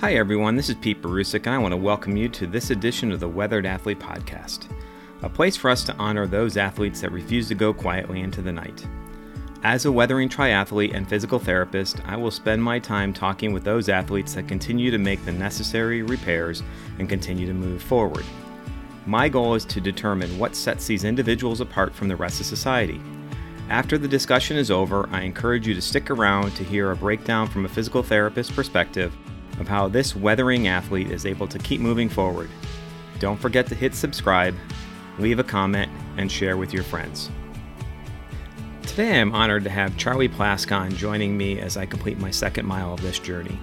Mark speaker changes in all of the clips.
Speaker 1: Hi, everyone. This is Pete Barusic, and I want to welcome you to this edition of the Weathered Athlete Podcast, a place for us to honor those athletes that refuse to go quietly into the night. As a weathering triathlete and physical therapist, I will spend my time talking with those athletes that continue to make the necessary repairs and continue to move forward. My goal is to determine what sets these individuals apart from the rest of society. After the discussion is over, I encourage you to stick around to hear a breakdown from a physical therapist perspective of how this weathering athlete is able to keep moving forward. Don't forget to hit subscribe, leave a comment, and share with your friends. Today I'm honored to have Charlie Plaskon joining me as I complete my second mile of this journey.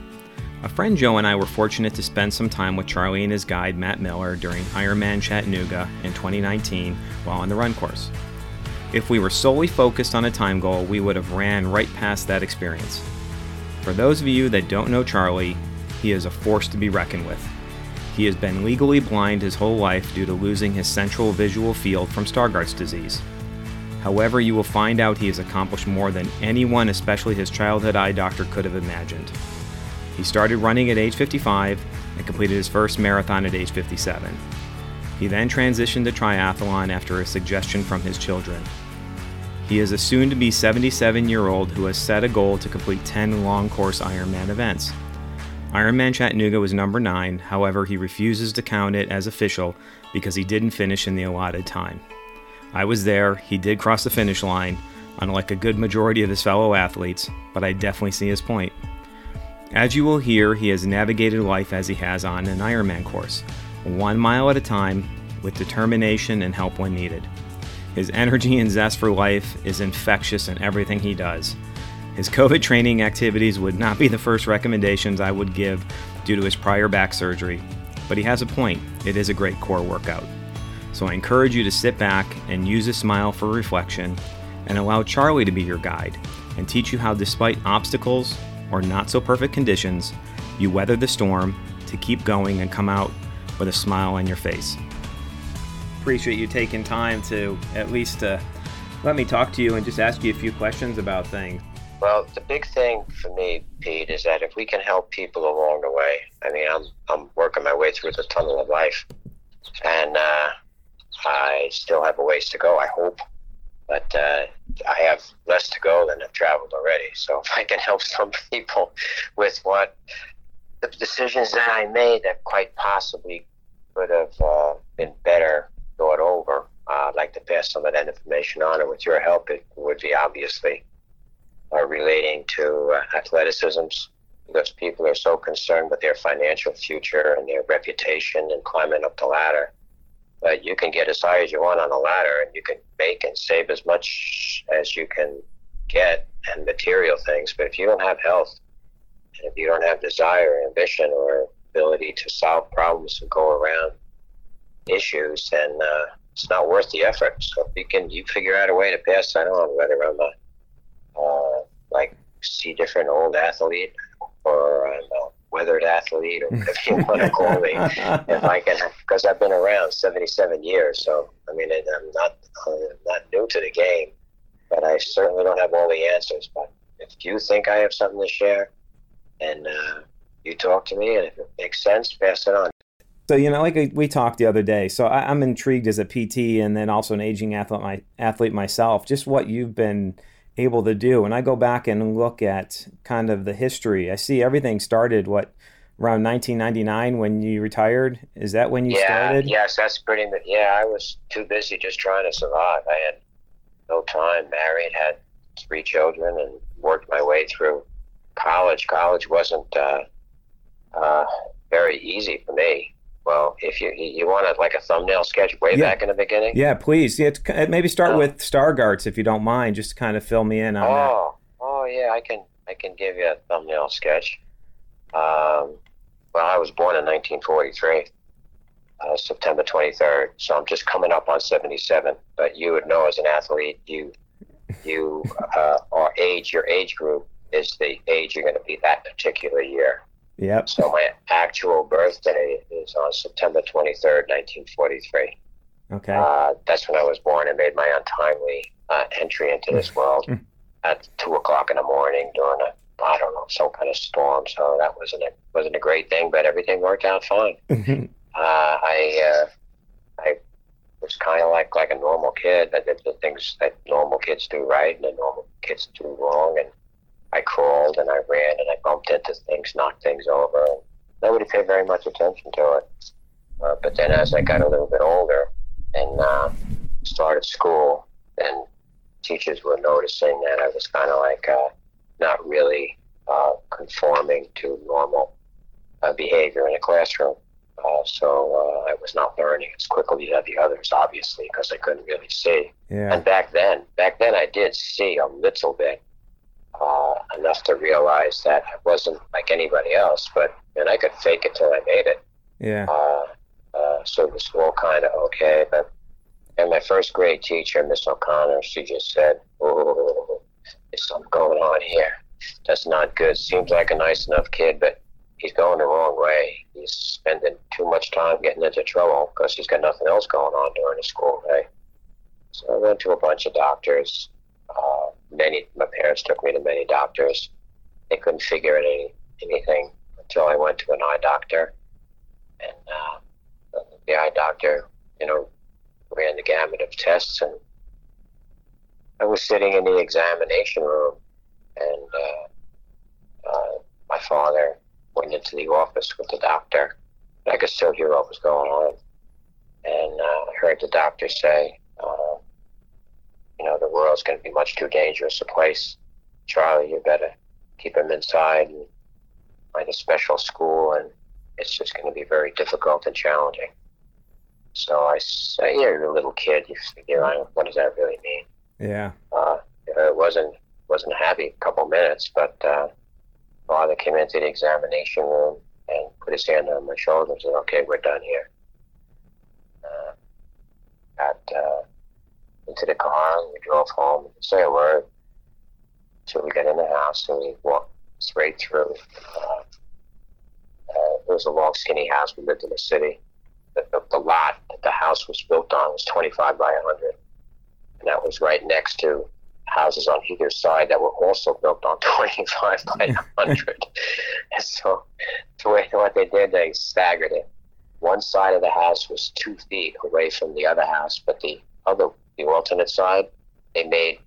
Speaker 1: A friend Joe and I were fortunate to spend some time with Charlie and his guide Matt Miller during Ironman Chattanooga in 2019 while on the run course. If we were solely focused on a time goal, we would have ran right past that experience. For those of you that don't know Charlie, he is a force to be reckoned with. He has been legally blind his whole life due to losing his central visual field from Stargardt's disease. However, you will find out he has accomplished more than anyone, especially his childhood eye doctor, could have imagined. He started running at age 55 and completed his first marathon at age 57. He then transitioned to triathlon after a suggestion from his children. He is a soon to be 77 year old who has set a goal to complete 10 long course Ironman events. Ironman Chattanooga was number 9, however, he refuses to count it as official because he didn't finish in the allotted time. I was there, he did cross the finish line, unlike a good majority of his fellow athletes, but I definitely see his point. As you will hear, he has navigated life as he has on an Ironman course, one mile at a time, with determination and help when needed. His energy and zest for life is infectious in everything he does, his COVID training activities would not be the first recommendations I would give due to his prior back surgery, but he has a point. It is a great core workout. So I encourage you to sit back and use a smile for reflection and allow Charlie to be your guide and teach you how, despite obstacles or not so perfect conditions, you weather the storm to keep going and come out with a smile on your face. Appreciate you taking time to at least uh, let me talk to you and just ask you a few questions about things.
Speaker 2: Well, the big thing for me, Pete, is that if we can help people along the way, I mean, I'm I'm working my way through the tunnel of life, and uh, I still have a ways to go. I hope, but uh, I have less to go than I've traveled already. So if I can help some people with what the decisions that I made that quite possibly could have uh, been better thought over, uh, I'd like to pass some of that information on, and with your help, it would be obviously are relating to uh, athleticisms because people are so concerned with their financial future and their reputation and climbing up the ladder. But you can get as high as you want on the ladder and you can make and save as much as you can get and material things. But if you don't have health, and if you don't have desire, ambition, or ability to solve problems and go around issues, then uh, it's not worth the effort. So if you can, you figure out a way to pass that on, whether I'm a uh, like see different old athlete or a weathered athlete or whatever you want to call me. if I can, because I've been around 77 years, so I mean I'm not I'm not new to the game, but I certainly don't have all the answers. But if you think I have something to share, and uh, you talk to me, and if it makes sense, pass it on.
Speaker 1: So you know, like we talked the other day. So I, am intrigued as a PT and then also an aging athlete, my athlete myself. Just what you've been able to do. And I go back and look at kind of the history. I see everything started what around 1999 when you retired. Is that when you
Speaker 2: yeah,
Speaker 1: started?
Speaker 2: Yes, that's pretty much. Yeah, I was too busy just trying to survive. I had no time. Married, had three children, and worked my way through college. College wasn't uh, uh, very easy for me. Well, if you you want a, like a thumbnail sketch way
Speaker 1: yeah.
Speaker 2: back in the beginning.
Speaker 1: Yeah, please. Yeah, uh, maybe start oh. with Stargardt's if you don't mind, just to kind of fill me in on
Speaker 2: oh,
Speaker 1: that.
Speaker 2: Oh, yeah, I can I can give you a thumbnail sketch. Um, well, I was born in 1943, uh, September 23rd, so I'm just coming up on 77. But you would know as an athlete, you you uh, are age your age group is the age you're going to be that particular year.
Speaker 1: Yep.
Speaker 2: So my actual birthday is on September 23rd, 1943.
Speaker 1: Okay.
Speaker 2: Uh, that's when I was born and made my untimely uh, entry into this world at 2 o'clock in the morning during a I don't know some kind of storm. So that wasn't a wasn't a great thing, but everything worked out fine. uh, I uh, I was kind of like like a normal kid. I did the things that normal kids do right and the normal kids do wrong, and I crawled and I ran and I bumped into things, knocked things over. Nobody paid very much attention to it. Uh, but then as I got a little bit older and uh, started school, then teachers were noticing that I was kind of like uh, not really uh, conforming to normal uh, behavior in a classroom. Uh, so uh, I was not learning as quickly as the others, obviously, because I couldn't really see.
Speaker 1: Yeah.
Speaker 2: And back then, back then I did see a little bit, uh, enough to realize that I wasn't like anybody else. But and I could fake it till I made it.
Speaker 1: Yeah.
Speaker 2: Uh, uh, so it was all kind of okay. But and my first grade teacher, Miss O'Connor, she just said, "Oh, there's something going on here. That's not good. Seems like a nice enough kid, but he's going the wrong way. He's spending too much time getting into trouble because he's got nothing else going on during the school day." So I went to a bunch of doctors. Many, my parents took me to many doctors. They couldn't figure any, anything until I went to an eye doctor, and uh, the eye doctor, you know, ran the gamut of tests, and I was sitting in the examination room, and uh, uh, my father went into the office with the doctor. I could still hear what was going on, and uh, I heard the doctor say, uh, "You know, the world's going to be much too dangerous a place. Charlie, you better keep him inside and find a special school, and it's just going to be very difficult and challenging." So I say, "You're a little kid. You figure, I don't- what does that really mean?"
Speaker 1: Yeah.
Speaker 2: uh, it wasn't wasn't a happy couple minutes, but uh, father came into the examination room and put his hand on my shoulder and said, "Okay, we're done here." Uh, got uh, into the car and we drove home. Didn't say a word until we got in the house and we walked straight through. Uh, uh, it was a long, skinny house. We lived in the city. The, the, the lot that the house was built on was 25 by 100 and that was right next to houses on either side that were also built on 25 by 100. and so the way what they did, they staggered it. One side of the house was two feet away from the other house, but the other, the alternate side, they made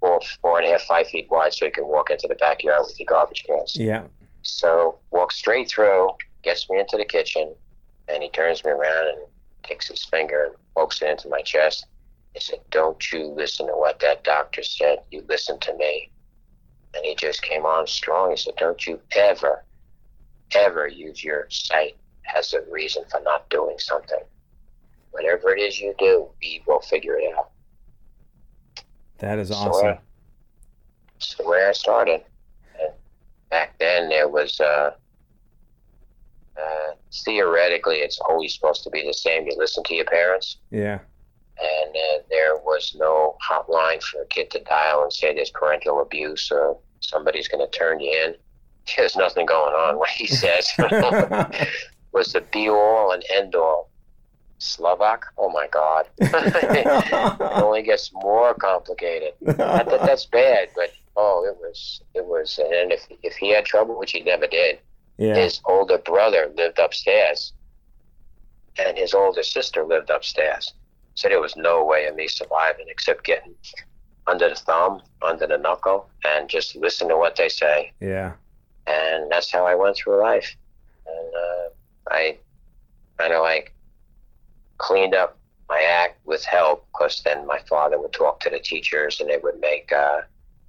Speaker 2: four, four and a half, five feet wide so you can walk into the backyard with your garbage cans.
Speaker 1: Yeah.
Speaker 2: So walks straight through, gets me into the kitchen, and he turns me around and takes his finger and pokes it into my chest. He said, Don't you listen to what that doctor said. You listen to me. And he just came on strong. He said, Don't you ever, ever use your sight as a reason for not doing something. Whatever it is you do, we will figure it out.
Speaker 1: That is
Speaker 2: So,
Speaker 1: awesome.
Speaker 2: the way I started. And back then, there was uh, uh, theoretically, it's always supposed to be the same. You listen to your parents,
Speaker 1: Yeah.
Speaker 2: and uh, there was no hotline for a kid to dial and say there's parental abuse or somebody's going to turn you in. There's nothing going on. What he says was the be all and end all. Slovak? Oh my God. it only gets more complicated. Not that that's bad, but oh, it was, it was, and if if he had trouble, which he never did,
Speaker 1: yeah.
Speaker 2: his older brother lived upstairs, and his older sister lived upstairs. So there was no way of me surviving except getting under the thumb, under the knuckle, and just listen to what they say.
Speaker 1: Yeah.
Speaker 2: And that's how I went through life. And uh, I kind of like cleaned up my act with help because then my father would talk to the teachers and they would make uh,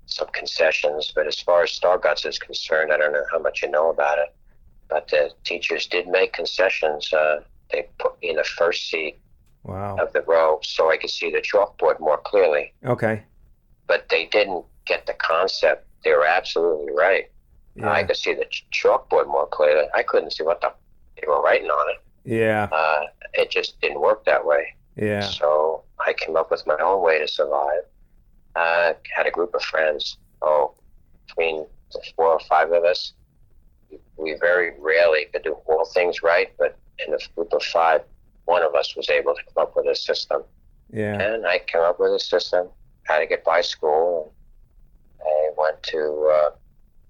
Speaker 2: some concessions. But as far as Stargardt's is concerned, I don't know how much you know about it, but the teachers did make concessions. Uh, they put me in the first seat
Speaker 1: Wow.
Speaker 2: of the row so I could see the chalkboard more clearly.
Speaker 1: Okay.
Speaker 2: But they didn't get the concept. They were absolutely right. I could see the chalkboard more clearly. I couldn't see what the they were writing on it.
Speaker 1: Yeah.
Speaker 2: Uh, it just didn't work that way.
Speaker 1: Yeah.
Speaker 2: So I came up with my own way to survive. Uh, had a group of friends. Oh, between the four or five of us, we very rarely could do all things right, but in a group of five, one of us was able to come up with a system.
Speaker 1: Yeah.
Speaker 2: And I came up with a system how to get by school. I went to uh,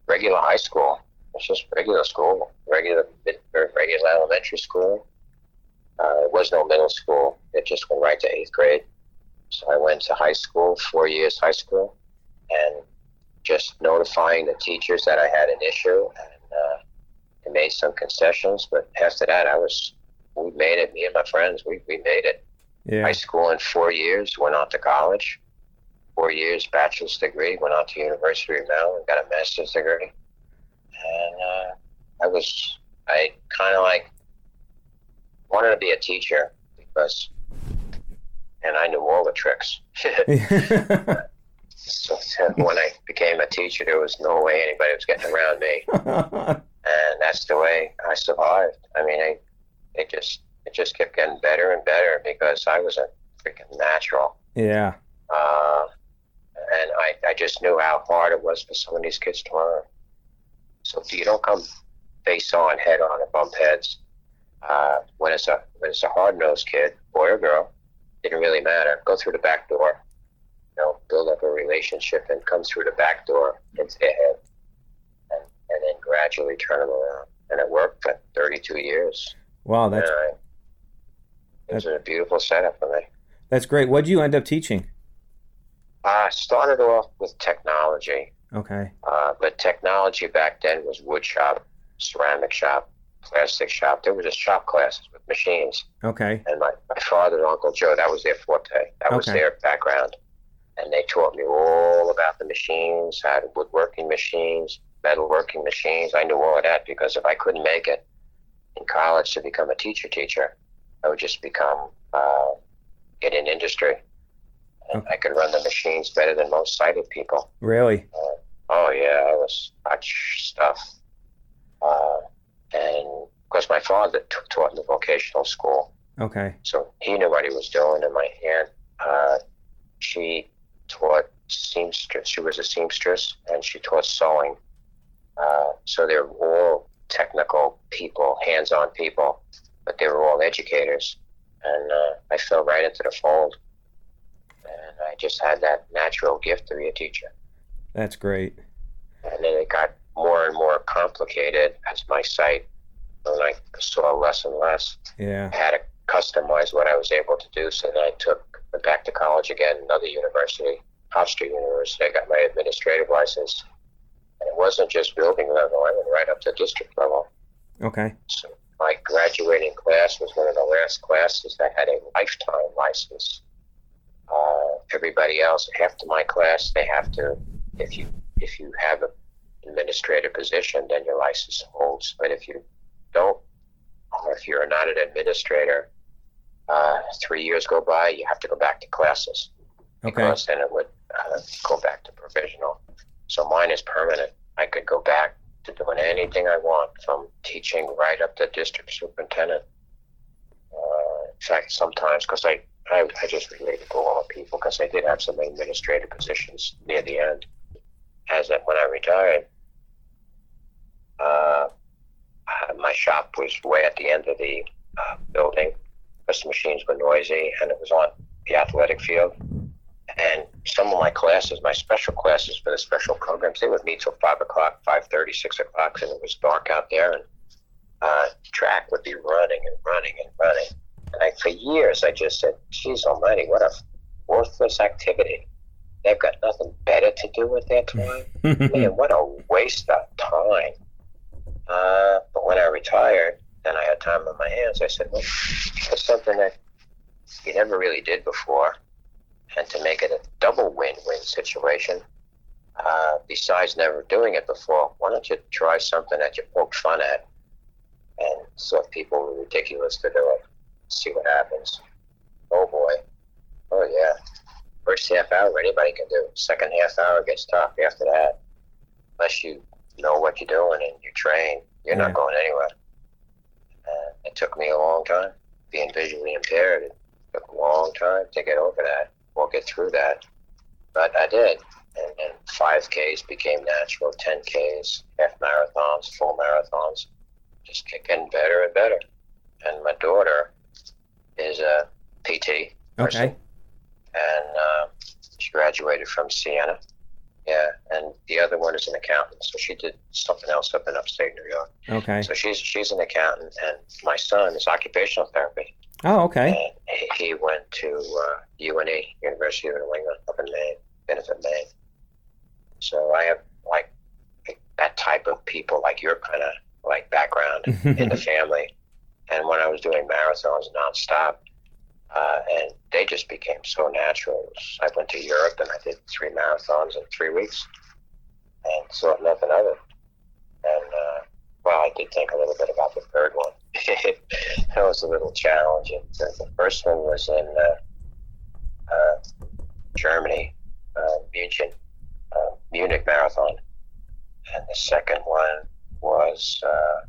Speaker 2: regular high school. It's just regular school, regular regular elementary school. Uh, there was no middle school. It just went right to eighth grade. So I went to high school, four years high school, and just notifying the teachers that I had an issue and uh, made some concessions. But after that, I was we made it. Me and my friends, we we made it.
Speaker 1: Yeah.
Speaker 2: High school in four years, went on to college. Four years, bachelor's degree, went on to University of Maryland, got a master's degree, and uh, I was I kind of like wanted to be a teacher because, and I knew all the tricks. so when I became a teacher, there was no way anybody was getting around me, and that's the way I survived. I mean, I, it just it just kept getting better and better because I was a freaking natural.
Speaker 1: yeah.
Speaker 2: Uh, and I, I just knew how hard it was for some of these kids to learn. So if you don't come face on, head on, and bump heads, uh, when it's a when it's a hard nosed kid, boy or girl, didn't really matter. Go through the back door, you know, build up a relationship, and come through the back door into their head, and, and then gradually turn them around. And it worked for 32 years.
Speaker 1: Wow, that's
Speaker 2: and it was a beautiful setup for me.
Speaker 1: that's great. What did you end up teaching?
Speaker 2: I started off with technology,
Speaker 1: Okay.
Speaker 2: uh, but technology back then was wood shop, ceramic shop, plastic shop. There was just shop classes with machines.
Speaker 1: Okay.
Speaker 2: And my, my father and Uncle Joe, that was their forte. That was
Speaker 1: Okay.
Speaker 2: their background. And they taught me all about the machines, how to woodworking machines, metalworking machines. I knew all of that because if I couldn't make it in college to become a teacher teacher, I would just become uh, in an industry.
Speaker 1: Okay.
Speaker 2: I could run the machines better than most sighted people.
Speaker 1: Really?
Speaker 2: Oh yeah, I was much stuff. Uh, and of course, my father t- taught in the vocational school,
Speaker 1: Okay.
Speaker 2: so he knew what he was doing. And my aunt, uh, she taught seamstress. She was a seamstress, and she taught sewing. Uh, so they were all technical people, hands-on people, but they were all educators. And uh, I fell right into the fold. I just had that natural gift to be a teacher
Speaker 1: That's great.
Speaker 2: and then it got more and more complicated as my sight and I saw less and less.
Speaker 1: Yeah.
Speaker 2: I had to customize what I was able to do, so then I took went back to college again, another university, Hofstra University. I got my administrative license, and it wasn't just building level; I went right up to district level.
Speaker 1: Okay.
Speaker 2: So my graduating class was one of the last classes that had a lifetime license. Uh, everybody else after my class, they have to, if you if you have an administrative position, then your license holds. But if you don't, or if you're not an administrator, uh, three years go by, you have to go back to classes
Speaker 1: Okay.
Speaker 2: because then it would uh, go back to provisional. So mine is permanent. I could go back to doing anything I want, from teaching right up to district superintendent. Uh, in fact, sometimes because I, I I just related to a lot of people because I did have some administrative positions near the end. As that when I retired, uh, uh, my shop was way at the end of the uh, building because the machines were noisy and it was on the athletic field. And some of my classes, my special classes for the special programs, they would meet till five o'clock, five thirty, six o'clock, and it was dark out there, and uh, track would be running and running and running. And I, for years, I just said, "Geez Almighty, what a worthless activity! They've got nothing better to do with their time. Man, what a waste of time." Uh, but when I retired, and I had time on my hands. I said, "Well, it's something that you never really did before." and to make it a double win-win situation. Uh, besides never doing it before, why don't you try something that you poke fun at and thought people were ridiculous to do it? See what happens. Oh boy. Oh yeah. First half hour anybody can do. Second half hour gets tough after that. Unless you know what you're doing and you train, you're
Speaker 1: Yeah.
Speaker 2: not going anywhere. Uh, it took me a long time. Being visually impaired, it took a long time to get over that or get through that. But I did. And then 5Ks became natural, 10Ks, half marathons, full marathons, just getting better and better. And my daughter is a PT person,
Speaker 1: okay.
Speaker 2: and uh, she graduated from Siena. Yeah, and the other one is an accountant. So she did something else up in upstate New York.
Speaker 1: Okay.
Speaker 2: So she's she's an accountant, and my son is occupational therapy.
Speaker 1: Oh, okay.
Speaker 2: And he, he went to uh, UNE, University of New England, up in Maine, Biddeford, Maine. So I have like that type of people, like your kind of like background in the family. And when I was doing marathons nonstop, uh, and they just became so natural. I went to Europe and I did three marathons in three weeks, and saw nothing of it. And uh, well, I did think a little bit about the third one. that was a little challenging. The, the first one was in uh, uh, Germany, uh, Munich, uh, Munich Marathon, and the second one was uh,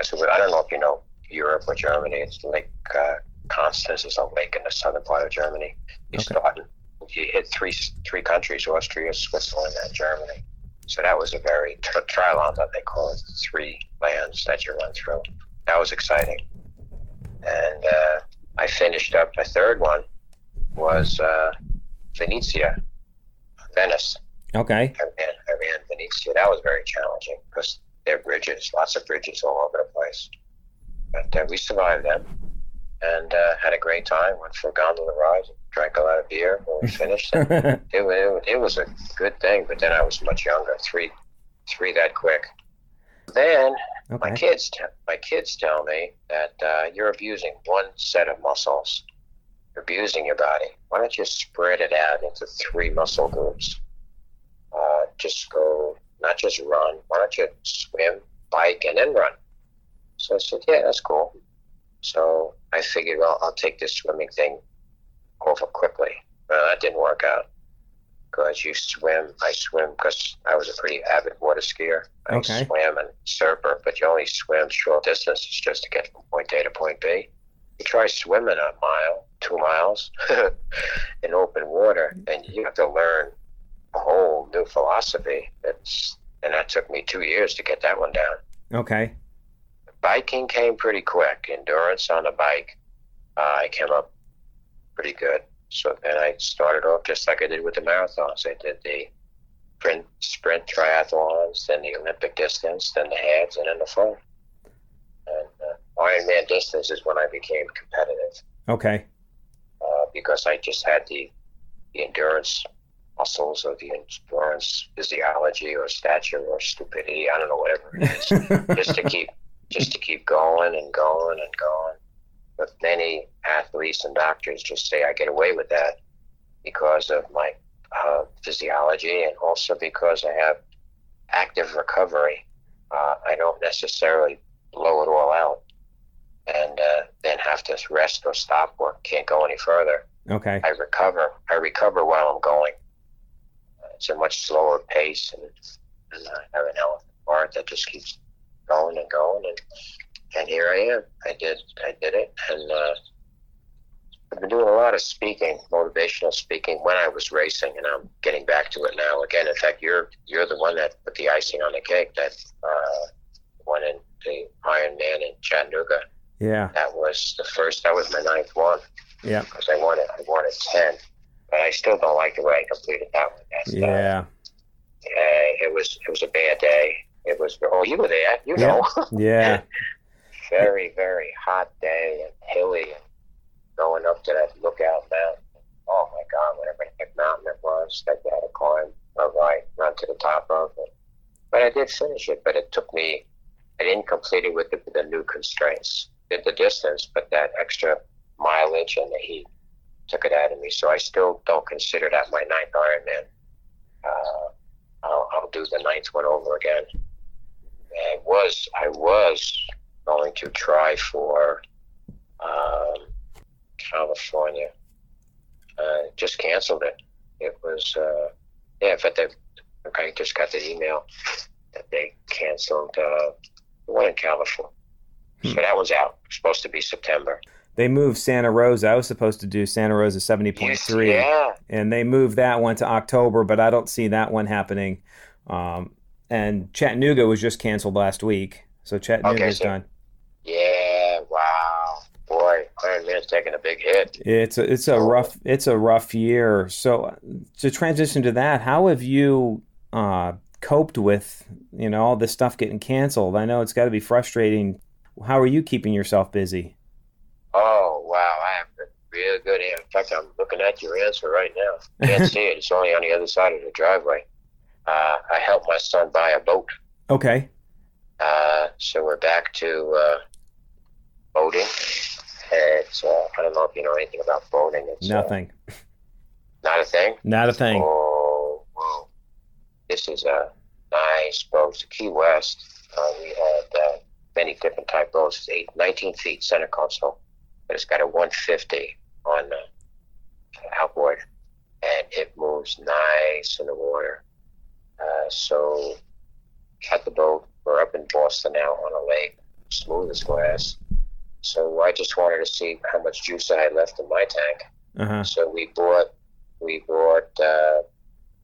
Speaker 2: I don't know if you know Europe or Germany. It's Lake uh, Constance is a lake in the southern part of Germany. You
Speaker 1: Okay.
Speaker 2: start, you hit three three countries: Austria, Switzerland, and Germany. So that was a very tri- triathlon that they call it, three lands that you run through. That was exciting. And uh, I finished up. My third one was uh, Venetia, Venice.
Speaker 1: Okay.
Speaker 2: I ran, I ran Venetia. That was very challenging because there are bridges, lots of bridges all over the place. But uh, we survived them and uh, had a great time. Went for a gondola ride, drank a lot of beer when we finished. it, it, wa- it was a good thing, but then I was much younger, three, three that quick. Then my kids, t- my kids tell me that uh, you're abusing one set of muscles. You're abusing your body. Why don't you spread it out into three muscle groups? Uh, just go, not just run. Why don't you swim, bike, and then run? So I said, yeah, that's cool. So I figured, well, I'll take this swimming thing over quickly. Well, that didn't work out because you swim. I swim because I was a pretty avid water skier. I
Speaker 1: Okay.
Speaker 2: swam and surfer, but you only swim short distances just to get from point A to point B. You try swimming a mile, two miles in open water, and you have to learn a whole new philosophy. It's and that took me two years to get that one down
Speaker 1: Okay.
Speaker 2: Biking came pretty quick. Endurance on the bike, uh, I came up pretty good. So then I started off just like I did with the marathons. I did the sprint, sprint triathlons, then the Olympic distance, then the halves, and then the full. And uh, Ironman distance is when I became competitive
Speaker 1: Okay.
Speaker 2: uh, because I just had the, the endurance muscles or the endurance physiology or stature or stupidity. I don't know whatever it is just to keep just to keep going and going and going. But many athletes and doctors just say I get away with that because of my uh, physiology and also because I have active recovery. Uh, I don't necessarily blow it all out and uh, then have to rest or stop or can't go any further.
Speaker 1: Okay.
Speaker 2: I recover. I recover while I'm going. Uh, it's a much slower pace, and, and I have an elephant heart that just keeps going and going, and and here I am. I did. I did it, and uh, I've been doing a lot of speaking, motivational speaking, when I was racing, and I'm getting back to it now again. In fact, you're you're the one that put the icing on the cake. That uh, one in the Ironman in Chattanooga.
Speaker 1: Yeah.
Speaker 2: That was the first. That was my ninth one
Speaker 1: Yeah.
Speaker 2: because I wanted I wanted ten, but I still don't like the way I completed that one. That's, uh,
Speaker 1: Yeah.
Speaker 2: uh, it was it was a bad day. It was oh you were there you
Speaker 1: Yeah.
Speaker 2: know
Speaker 1: Yeah.
Speaker 2: very very hot day and hilly and going up to that lookout mountain. Oh my God, whatever the heck mountain it was that you had to climb or right run to the top of it. But I did finish it, but it took me. I didn't complete it with the, the new constraints. Did the distance, but that extra mileage and the heat took it out of me. So I still don't consider that my ninth Ironman. Uh, I'll, I'll do the ninth one over again. I was I was going to try for um, California. Uh, just canceled it. It was uh, yeah, but they I just got the email that they canceled uh, the one in California. So that one's out. Supposed to be September.
Speaker 1: They moved Santa Rosa. I was supposed to do Santa Rosa 70.3.
Speaker 2: Yeah,
Speaker 1: and they moved that one to October, but I don't see that one happening. Um, and Chattanooga was just canceled last week, so Chattanooga's
Speaker 2: so-
Speaker 1: done.
Speaker 2: yeah. Wow, boy, Man's taking a big hit.
Speaker 1: It's a, it's a rough it's a rough year. So to transition to that, how have you uh, coped with you know all this stuff getting canceled? I know it's got to be frustrating. How are you keeping yourself busy?
Speaker 2: Oh wow, I have a real good. In fact, I'm looking at your answer right now. Can't see it. It's only on the other side of the driveway. Uh, I helped my son buy a boat.
Speaker 1: Okay.
Speaker 2: Uh, so we're back to uh, boating. It's uh, I don't know if you know anything about boating. It's uh,
Speaker 1: Nothing.
Speaker 2: not a thing.
Speaker 1: Not a thing.
Speaker 2: Oh. This is a nice boat. It's Key West. Uh, we had uh, many different type boats. It's eight, 19 feet center console, but it's got a 150 on the outboard, and it moves nice in the water. Uh, so, got the boat. We're up in Boston now on a lake, smooth as glass. So I just wanted to see how much juice I had left in my tank.
Speaker 1: Uh huh.
Speaker 2: So we bought we bought uh,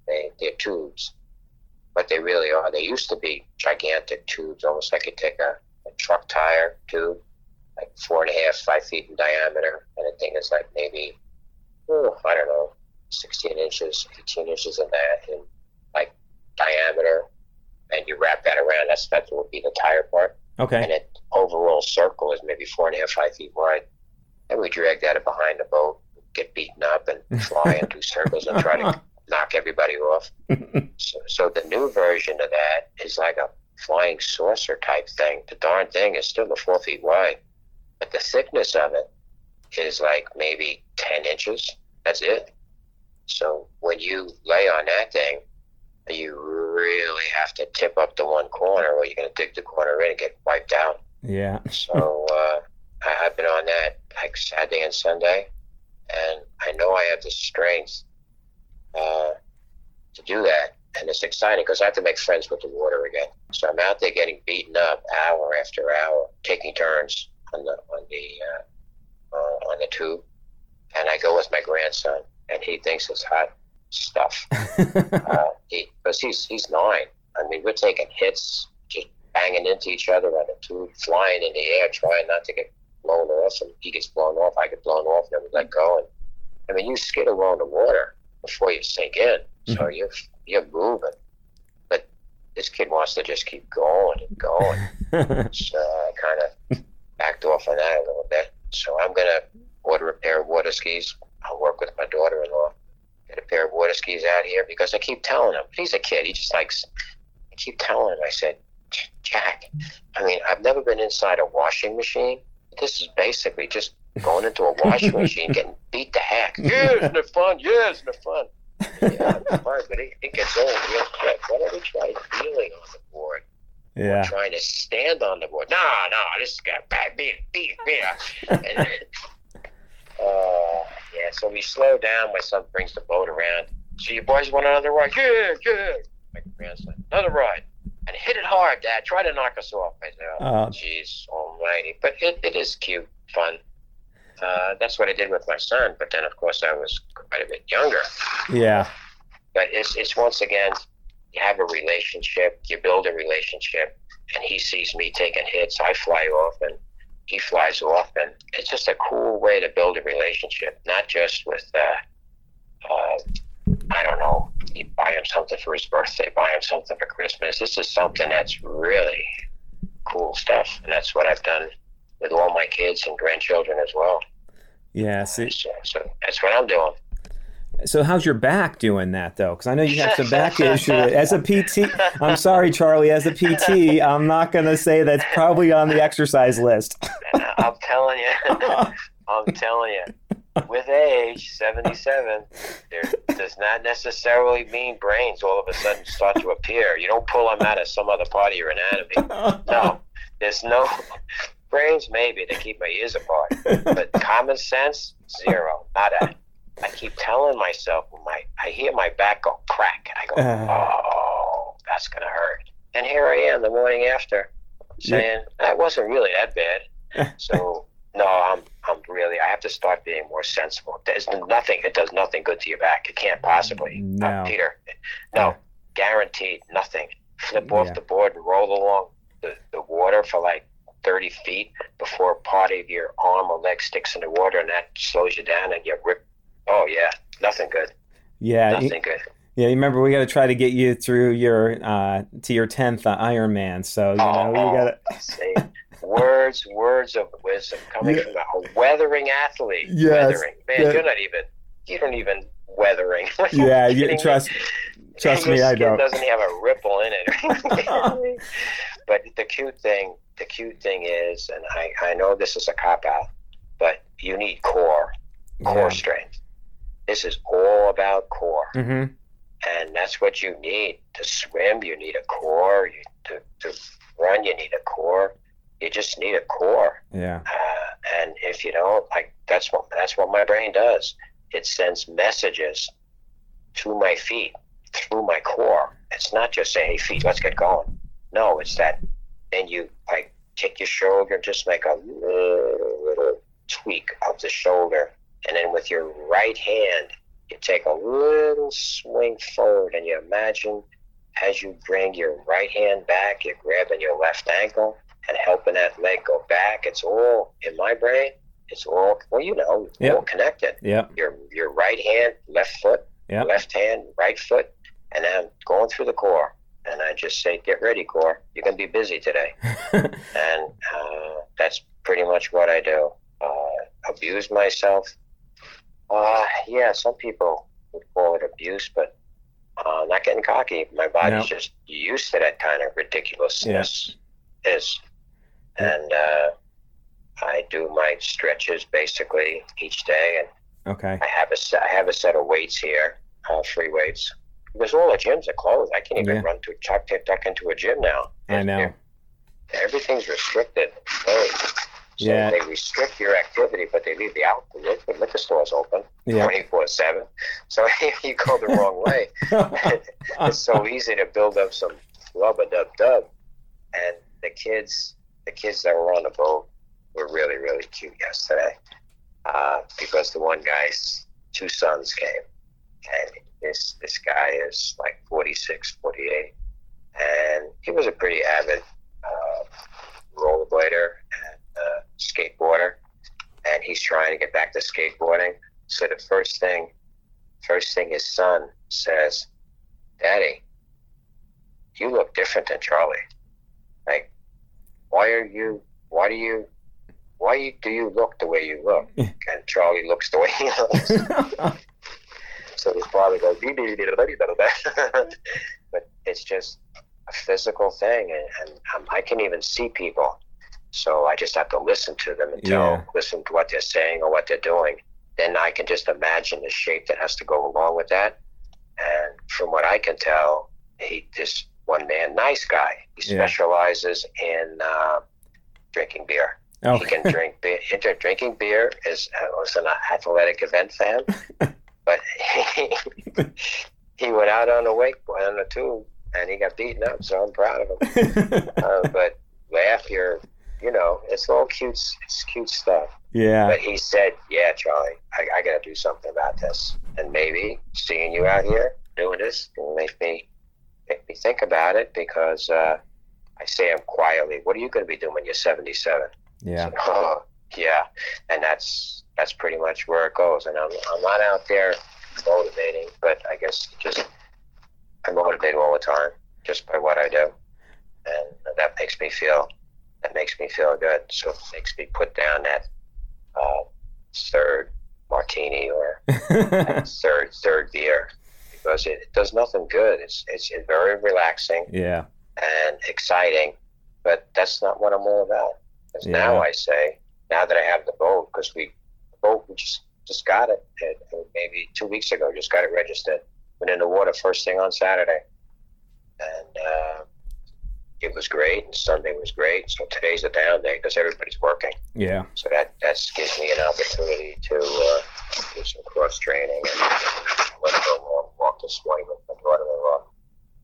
Speaker 2: they, they're tubes, but they really are. They used to be gigantic tubes, almost like you take a, a truck tire tube, like four and a half, five feet in diameter, and the thing is like maybe oh, I don't know, sixteen inches, eighteen inches in that in like diameter, and you wrap that around. That's that would be the tire part
Speaker 1: Okay.
Speaker 2: and it overall circle is maybe four and a half, five feet wide. And we drag that behind the boat, get beaten up, and fly and do circles and try to knock everybody off. So, so the new version of that is like a flying saucer type thing. The darn thing is still the four feet wide, but the thickness of it is like maybe ten inches. That's it. So when you lay on that thing, you really have to tip up the one corner, or you're going to dig the corner in and get wiped out.
Speaker 1: yeah.
Speaker 2: So uh, I, I've been on that like Saturday and Sunday, and I know I have the strength uh, to do that. And it's exciting because I have to make friends with the water again. So I'm out there getting beaten up hour after hour, taking turns on the on the uh, uh, on the tube, and I go with my grandson, and he thinks it's hot stuff uh, he, because he's he's nine. I mean, we're taking hits, just banging into each other on the tube, flying in the air, trying not to get blown off. And he gets blown off, I get blown off, then we let go. And I mean, you skid along the water before you sink in, so you're you're moving. But this kid wants to just keep going and going. so I kind of backed off on that a little bit. So I'm gonna order a pair of water skis. I'll work with my daughter-in-law get a pair of water skis out here because I keep telling him he's a kid. He just likes. I keep telling him. I said, Jack. I mean, I've never been inside a washing machine. This is basically just going into a washing machine, getting beat to heck. Yeah, isn't it fun? Yeah, isn't it fun? Yeah, it's fun, but it, it gets old real quick. Why don't we try kneeling on the board?
Speaker 1: yeah.
Speaker 2: Trying to stand on the board. No, no, this is got bad beat, beat, beat. And, uh, yeah, so we slow down. My son brings the boat around. So you boys want another ride? Yeah, yeah. My grandson, another ride. And hit it hard, Dad. Try to knock us off. I said, oh,
Speaker 1: Uh.
Speaker 2: jeez almighty. But it, it is cute, fun. Uh, that's what I did with my son. But then, of course, I was quite a bit younger.
Speaker 1: Yeah.
Speaker 2: But it's, it's once again, you have a relationship, you build a relationship, and he sees me taking hits. I fly off, and he flies off, and it's just a cool way to build a relationship, not just with, uh, uh, I don't know, you buy him something for his birthday, buy him something for Christmas. This is something that's really cool stuff, and that's what I've done with all my kids and grandchildren as well.
Speaker 1: Yeah. See,
Speaker 2: So, so that's what I'm doing.
Speaker 1: So how's your back doing that though? Because I know you have some back issue. As a PT, I'm sorry, Charlie. As a PT, I'm not gonna say that's probably on the exercise list.
Speaker 2: I'm telling you, I'm telling you, with age, 77, there does not necessarily mean brains all of a sudden start to appear. You don't pull them out of some other part of your anatomy. No, there's no brains. Maybe they keep my ears apart, but common sense, zero, nada. I keep telling myself, my I hear my back go crack, and I go,
Speaker 1: Uh.
Speaker 2: oh, that's gonna hurt. And here I am the morning after, saying that wasn't really that bad. So no, I'm I'm really I have to start being more sensible. There's nothing. It does nothing good to your back. It can't possibly.
Speaker 1: No.
Speaker 2: Uh, Peter. No, guaranteed nothing. Flip off
Speaker 1: Yeah.
Speaker 2: the board and roll along the, the water for like 30 feet before part of your arm or leg sticks in the water and that slows you down and you rip. Oh yeah, nothing good.
Speaker 1: Yeah.
Speaker 2: Nothing good.
Speaker 1: Yeah, you remember we got to try to get you through your uh, to your tenth uh, Ironman. So you know
Speaker 2: Oh,
Speaker 1: you got
Speaker 2: see, words, words of wisdom coming
Speaker 1: Yeah.
Speaker 2: from a weathering athlete.
Speaker 1: Yes,
Speaker 2: Weathering, man,
Speaker 1: yeah.
Speaker 2: you're not even, you don't even weathering.
Speaker 1: Yeah, you trust trust me, I don't.
Speaker 2: doesn't have a ripple in it. but the cute thing, the cute thing is, and I, I know this is a cop out, but you need core, core
Speaker 1: Yeah.
Speaker 2: strength. This is all about core,
Speaker 1: Mm-hmm.
Speaker 2: and that's what you need to swim. You need a core. You to to run. You need a core. You just need a core.
Speaker 1: Yeah.
Speaker 2: Uh, and if you don't, like that's what that's what my brain does. It sends messages to my feet through my core. It's not just say, "Hey, feet, let's get going." No, it's that. Then you like kick your shoulder, just make a little, little tweak of the shoulder, and then with your right hand, you take a little swing forward, and you imagine as you bring your right hand back, you're grabbing your left ankle and helping that leg go back. It's all in my brain. It's all well, you know,
Speaker 1: Yep.
Speaker 2: all connected.
Speaker 1: Yep.
Speaker 2: Your your right hand, left foot,
Speaker 1: Yep.
Speaker 2: left hand, right foot, and I'm going through the core. And I just say, get ready, core. You're gonna be busy today, and uh, that's pretty much what I do. Uh, abuse myself. Uh, yeah, some people would call it abuse, but uh, not getting cocky. My body's
Speaker 1: No.
Speaker 2: just used to that kind of ridiculousness. Is and uh, I do my stretches basically each day, and
Speaker 1: okay.
Speaker 2: I have a set, I have a set of weights here, uh, free weights. Because all the gyms are closed. I can't even
Speaker 1: Yeah.
Speaker 2: run to tuck, tuck into a gym now.
Speaker 1: I know.
Speaker 2: Everything's restricted. Hey, So
Speaker 1: Yeah.
Speaker 2: they restrict your activity, but they leave the out the liquor, stores open twenty four seven. So if you go the wrong way. it's so easy to build up some rubber dub dub, and the kids, the kids that were on the boat, were really really cute yesterday, uh, because the one guy's two sons came, and this this guy is like 46, 48, and he was a pretty avid uh, rollerblader skateboarder, and he's trying to get back to skateboarding. So the first thing, first thing his son says, "Daddy, you look different than Charlie. Like, why are you? Why do you? Why do you look the way you look?" And Charlie looks the way he looks. So his father goes, but it's just a physical thing, and, and um, I can even see people. So I just have to listen to them and tell,
Speaker 1: Yeah.
Speaker 2: listen to what they're saying or what they're doing. Then I can just imagine the shape that has to go along with that. And from what I can tell, he this one man, nice guy. He
Speaker 1: Yeah.
Speaker 2: specializes in uh, drinking beer. He can drink beer. Drinking beer is uh, was an athletic event fan, but he, he went out on a wake on a tube and he got beaten up. So I'm proud of him. Uh, but laugh, you're, you know, it's all cute, it's cute stuff.
Speaker 1: yeah.
Speaker 2: But he said, "Yeah, Charlie, I, I got to do something about this, and maybe seeing you out here doing this will make me make me think about it because." Uh, I say him quietly, "What are you going to be doing when you're 77?"
Speaker 1: Yeah.
Speaker 2: Oh, yeah, and that's that's pretty much where it goes. And I'm I'm not out there motivating, but I guess just I motivate all the time just by what I do, and that makes me feel that makes me feel good. So it makes me put down that uh, third martini or third third beer because it, it does nothing good. It's it's very relaxing
Speaker 1: yeah.
Speaker 2: and exciting, but that's not what I'm all about. 'Cause
Speaker 1: Yeah.
Speaker 2: now I say, now that I have the boat, because we the boat we just just got it, it, it maybe two weeks ago, just got it registered. Went in the water first thing on Saturday, and uh, it was great. And Sunday was great. So today's a down day because everybody's working.
Speaker 1: Yeah.
Speaker 2: So that that gives me an opportunity to uh, do some cross training and let her go on walk this morning with my daughter-in-law.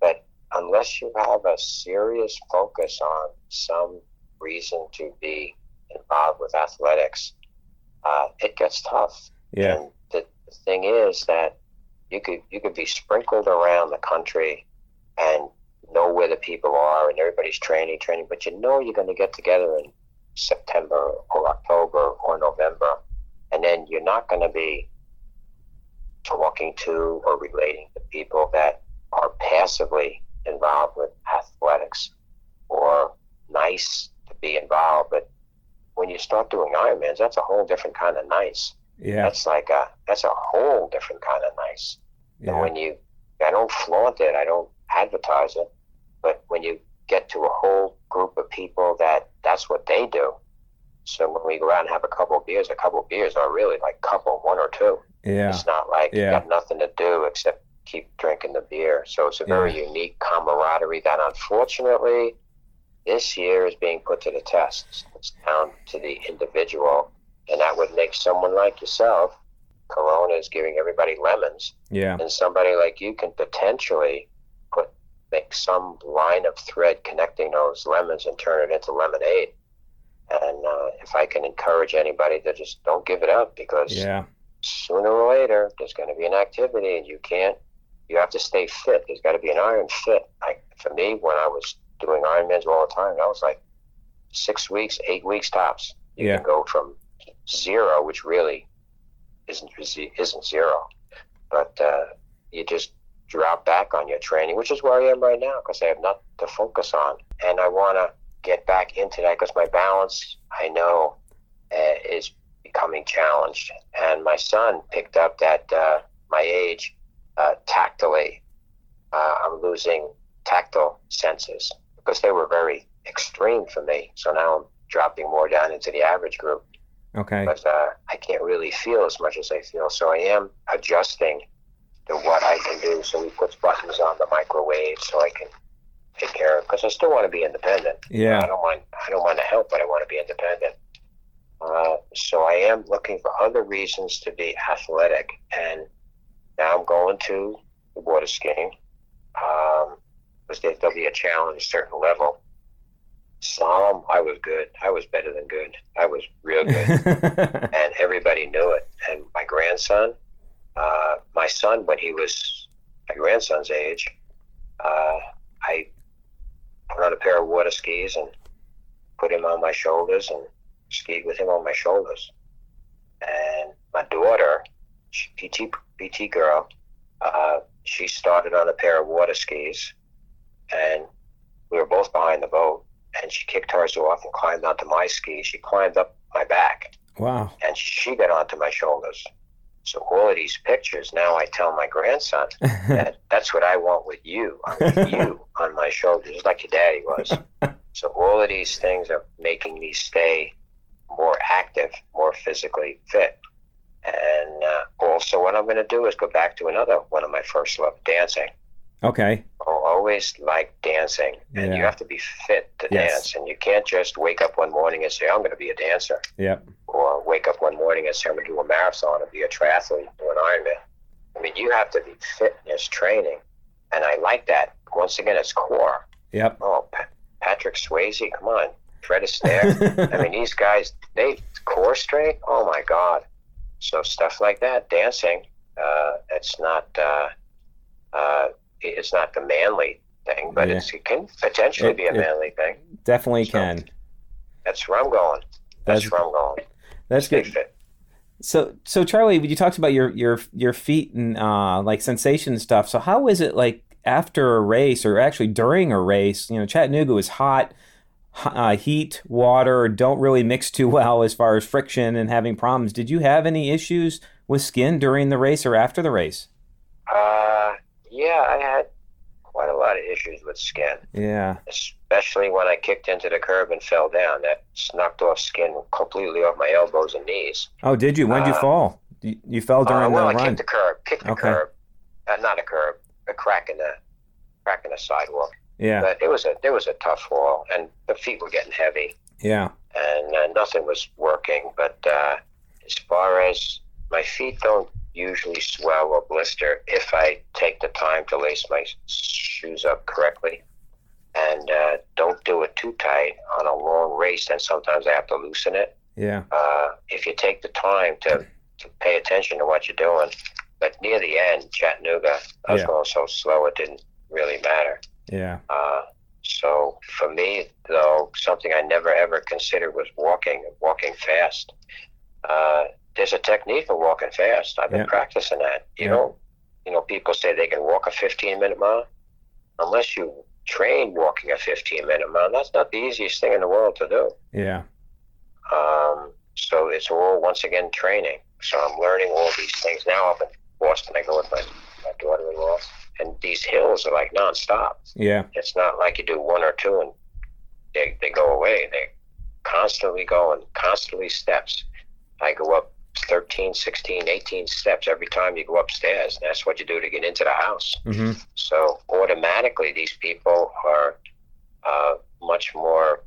Speaker 2: But unless you have a serious focus on some reason to be involved with athletics, uh, it gets tough.
Speaker 1: Yeah.
Speaker 2: And the, the thing is that you could you could be sprinkled around the country and know where the people are and everybody's training, training, but you know you're going to get together in September or October or November, and then you're not going to be talking to or relating to people that are passively involved with athletics or nice to be involved. But when you start doing Ironmans, that's a whole different kind of nice.
Speaker 1: Yeah.
Speaker 2: That's like a that's a whole different kind of nice. And when you, I don't flaunt it, I don't advertise it, but when you get to a whole group of people that that's what they do. So when we go out and have a couple of beers, a couple of beers are really like couple, one or two.
Speaker 1: Yeah.
Speaker 2: It's not like
Speaker 1: Yeah.
Speaker 2: you got nothing to do except keep drinking the beer. So it's a very unique camaraderie that unfortunately this year is being put to the test. It's down to the individual, and that would make someone like yourself. Corona is giving everybody lemons,
Speaker 1: Yeah.
Speaker 2: and somebody like you can potentially make some line of thread connecting those lemons and turn it into lemonade. And uh, if I can encourage anybody to just don't give it up because
Speaker 1: Yeah.
Speaker 2: sooner or later there's going to be an activity and you can't you have to stay fit there's got to be an iron fit like for me when i was doing ironmans all the time that was like six weeks eight weeks tops you
Speaker 1: Yeah.
Speaker 2: can go from zero which really isn't isn't zero but uh, you just drop back on your training which is where i am right now because i have nothing to focus on and i want to get back into that because my balance i know uh, is becoming challenged. And my son picked up that uh, my age uh, tactily. Uh, I'm losing tactile senses because they were very extreme for me. So now I'm dropping more down into the average group.
Speaker 1: Okay.
Speaker 2: But uh, I can't really feel as much as I feel. So I am adjusting to what I can do. So we put buttons on the microwave so I can take care of because I still want to be independent.
Speaker 1: Yeah, I
Speaker 2: don't mind. I don't want to help, but I want to be independent. Uh, so I am looking for other reasons to be athletic, and now I'm going to the water skiing. Um, because there- there'll be a challenge, a certain level. Slalom, I was good. I was better than good. I was real good, and everybody knew it. And my grandson, uh, my son, when he was my grandson's age, uh, I put on a pair of water skis and put him on my shoulders and skied with him on my shoulders. And my daughter, she, PT PT girl, uh, she started on a pair of water skis, and we were both behind the boat. And she kicked hers off and climbed onto my skis. She climbed up my back,
Speaker 1: wow.
Speaker 2: and she got onto my shoulders. So all of these pictures now, I tell my grandson that that's what I want with you. I want you on my shoulders, like your daddy was. So all of these things are making me stay more active, more physically fit. And uh, also, what I'm going to do is go back to another one of my first love, dancing.
Speaker 1: okay.
Speaker 2: I always like dancing, and you have to be fit to
Speaker 1: Yes.
Speaker 2: dance. And you can't just wake up one morning and say, "I'm going to be a dancer,"
Speaker 1: Yep.
Speaker 2: or wake up one morning and say, "I'm going to do a marathon or be a triathlete, do an Ironman." I mean, you have to be fitness training, and I like that. Once again, it's core.
Speaker 1: Yep.
Speaker 2: Oh, Pa- Patrick Swayze, come on, Fred Astaire. I mean, these guys, they core straight. Oh my God! So stuff like that, dancing. Uh, it's not. Uh, uh, it's not the manly thing, but
Speaker 1: Yeah.
Speaker 2: it's, it can potentially
Speaker 1: It-
Speaker 2: be a manly thing.
Speaker 1: Definitely
Speaker 2: So-
Speaker 1: can.
Speaker 2: That's where I'm going. That's,
Speaker 1: That's
Speaker 2: where I'm going.
Speaker 1: That's good.
Speaker 2: fit.
Speaker 1: So, so Charlie, you talked about your your your feet and uh, like sensation stuff. So, how is it like after a race, or actually during a race? You know, Chattanooga was hot. Uh, heat, water don't really mix too well as far as friction and having problems. Did you have any issues with skin during the race or after the race?
Speaker 2: Uh, yeah, I had quite a lot of issues with skin.
Speaker 1: Yeah.
Speaker 2: especially when I kicked into the curb and fell down. That knocked off skin completely off my elbows and knees.
Speaker 1: Oh, did you? When did you
Speaker 2: Uh,
Speaker 1: fall? You, you fell during
Speaker 2: uh, well,
Speaker 1: the
Speaker 2: I
Speaker 1: run.
Speaker 2: kicked the curb, kicked the
Speaker 1: Okay.
Speaker 2: curb, uh, not a curb, a crack in the crack in the sidewalk.
Speaker 1: Yeah.
Speaker 2: But it was a it was a tough fall, and the feet were getting heavy,
Speaker 1: Yeah.
Speaker 2: and uh, nothing was working. But uh, as far as my feet don't usually swell or blister if I take the time to lace my shoes up correctly and uh, don't do it too tight on a long race. Then sometimes I have to loosen it.
Speaker 1: Yeah.
Speaker 2: Uh, if you take the time to, to pay attention to what you're doing. But near the end, Chattanooga, I was
Speaker 1: Yeah.
Speaker 2: going so slow it didn't really matter.
Speaker 1: Yeah.
Speaker 2: Uh, so for me, though, something I never ever considered was walking, walking fast. Uh, there's a technique of walking fast. I've been
Speaker 1: Yeah.
Speaker 2: practicing that. You
Speaker 1: Yeah.
Speaker 2: don't you know, people say they can walk a 15 minute mile. Unless you train walking a 15 minute mile, that's not the easiest thing in the world to do.
Speaker 1: Yeah.
Speaker 2: Um, so it's all once again training. So I'm learning all these things now. Up in Boston, I go with my, my daughter-in-law, and these hills are like nonstop.
Speaker 1: Yeah.
Speaker 2: It's not like you do one or two and they they go away. They constantly going, constantly steps. I go up 13, 16, 18 steps every time you go upstairs. And that's what you do to get into the house.
Speaker 1: hmm
Speaker 2: So automatically, these people are uh, much more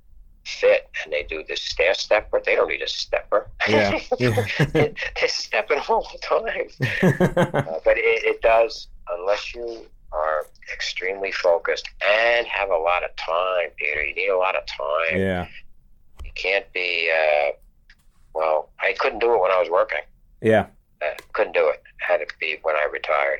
Speaker 2: fit and they do this stair stepper. They don't need a stepper.
Speaker 1: Yeah. Yeah.
Speaker 2: They're stepping all the time. Uh, but it, it does, unless you are extremely focused and have a lot of time, Peter. You need a lot of time.
Speaker 1: yeah.
Speaker 2: You can't be, uh, well, I couldn't do it when I was working.
Speaker 1: Yeah.
Speaker 2: Uh, couldn't do it. Had to be when I retired.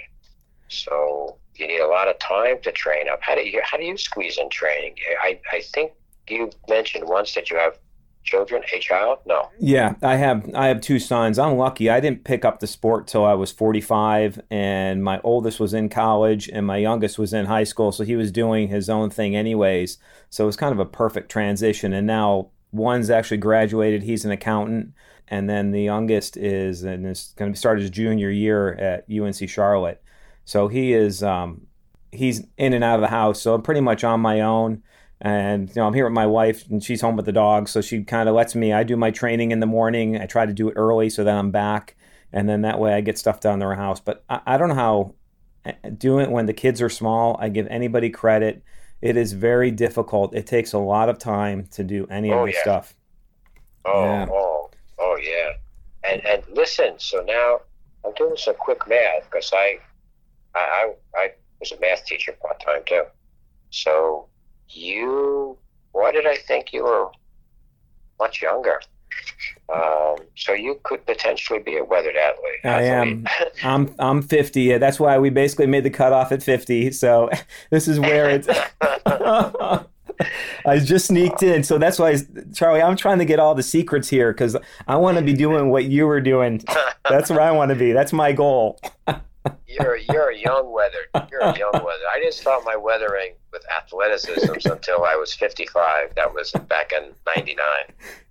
Speaker 2: So you need a lot of time to train up. How do you how do you squeeze in training? I, I think you mentioned once that you have children, a child. No.
Speaker 1: Yeah, I have I have two sons. I'm lucky. I didn't pick up the sport till I was 45 and my oldest was in college and my youngest was in high school, so he was doing his own thing anyways. So it was kind of a perfect transition and now one's actually graduated, he's an accountant, and then the youngest is and is going to start his junior year at UNC Charlotte. So he is um he's in and out of the house, so I'm pretty much on my own. And you know i'm here with my wife and she's home with the dog so she kind of lets me i do my training in the morning i try to do it early so that i'm back and then that way i get stuff done in the house. But i, I don't know how eh, doing it when the kids are small i give anybody credit it is very difficult it takes a lot of time to do any of
Speaker 2: Oh,
Speaker 1: this
Speaker 2: yeah.
Speaker 1: stuff
Speaker 2: Oh,
Speaker 1: Yeah.
Speaker 2: oh, oh, yeah. And and listen. So now I'm doing some quick math because I, I, I, I was a math teacher part time too. So you, why did I think you were much younger? Um, so you could potentially be a weathered athlete.
Speaker 1: I am. i'm i'm 50 yeah, that's why we basically made the cutoff at 50 so this is where it's I just sneaked in, so that's why, Charlie. I'm trying to get all the secrets here because I want to be doing what you were doing. That's where I want to be. That's my goal.
Speaker 2: You're you're a young weather. You're a young weather. I didn't start my weathering with athleticisms until I was 55. That was back in '99.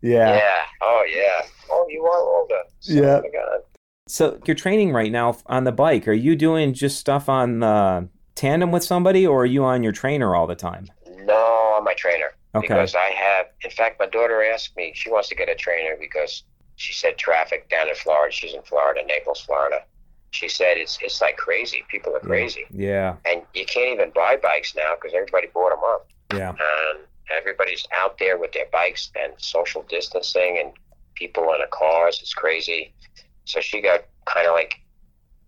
Speaker 1: Yeah.
Speaker 2: Yeah. Oh, yeah. Oh, you are older. So,
Speaker 1: Yeah.
Speaker 2: Oh.
Speaker 1: So you're training right now on the bike. Are you doing just stuff on uh, tandem with somebody, or are you on your trainer all the time?
Speaker 2: No, I'm my trainer.
Speaker 1: Okay.
Speaker 2: Because I have, in fact, my daughter asked me, she wants to get a trainer because she said traffic down in Florida. She's in Florida, Naples, Florida. She said it's it's like crazy. People are crazy,
Speaker 1: Yeah.
Speaker 2: and you can't even buy bikes now because everybody bought them up.
Speaker 1: Yeah.
Speaker 2: and everybody's out there with their bikes and social distancing and people in the cars. It's crazy. So she got kind of like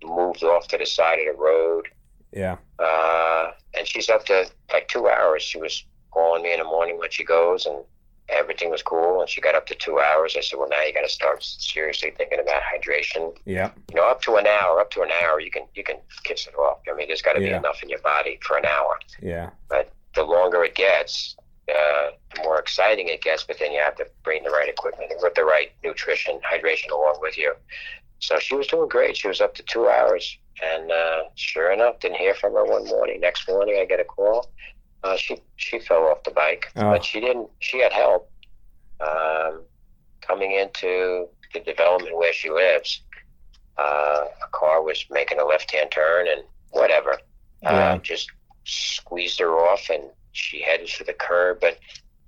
Speaker 2: moved off to the side of the road.
Speaker 1: Yeah.
Speaker 2: Uh, and she's up to like two hours. She was calling me in the morning when she goes, and everything was cool. And she got up to two hours. I said, "Well, now you got to start seriously thinking about hydration.
Speaker 1: Yeah.
Speaker 2: You know, up to an hour, up to an hour, you can you can kiss it off. I mean, there's got to
Speaker 1: Yeah.
Speaker 2: be enough in your body for an hour.
Speaker 1: Yeah.
Speaker 2: But the longer it gets, uh, the more exciting it gets. But then you have to bring the right equipment and with the right nutrition, hydration along with you. So she was doing great. She was up to two hours, and uh, sure enough, didn't hear from her one morning. Next morning, I get a call. Uh, she she fell off the bike,
Speaker 1: Oh.
Speaker 2: but she didn't. She had help um, coming into the development where she lives. Uh, a car was making a left-hand turn, and whatever,
Speaker 1: Yeah.
Speaker 2: uh, just squeezed her off, and she headed for the curb. But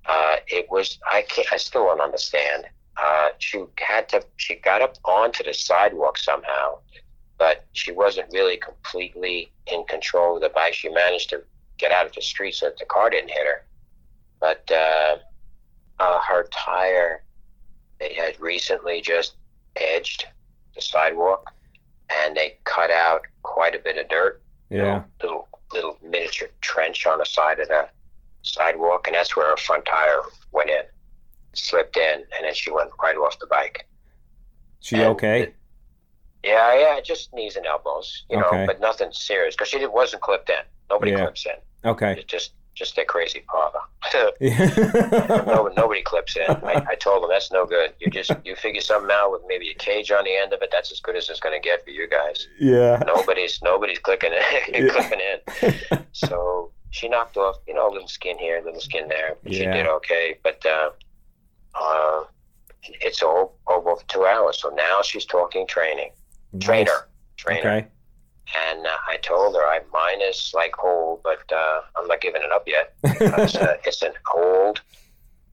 Speaker 2: uh, it was I can't. I still don't understand. Uh, she had to. She got up onto the sidewalk somehow, but she wasn't really completely in control of the bike. She managed to get out of the street so that the car didn't hit her. But uh, uh, her tire, they had recently just edged the sidewalk, and they cut out quite a bit of dirt.
Speaker 1: Yeah.
Speaker 2: Little little miniature trench on the side of the sidewalk, and that's where her front tire went in, slipped in, and then she went right off the bike.
Speaker 1: She
Speaker 2: And
Speaker 1: okay?
Speaker 2: it- yeah, yeah, just knees and elbows, you
Speaker 1: Okay.
Speaker 2: know, but nothing serious because she wasn't clipped in. Nobody
Speaker 1: Yeah.
Speaker 2: clips in.
Speaker 1: Okay.
Speaker 2: Just just their crazy father.
Speaker 1: Yeah.
Speaker 2: nobody, nobody clips in. I, I told them that's no good. You just you figure something out with maybe a cage on the end of it. That's as good as it's going to get for you guys.
Speaker 1: yeah.
Speaker 2: Nobody's nobody's clicking in,
Speaker 1: Yeah.
Speaker 2: clicking in. So she knocked off, you know, a little skin here, a little skin there. But She did okay, but uh, uh, it's all over two hours. So now she's talking training, trainer, trainer.
Speaker 1: Okay.
Speaker 2: And uh, I told her I mine is like hold, but uh, I'm not giving it up yet. It's, uh, it's an old.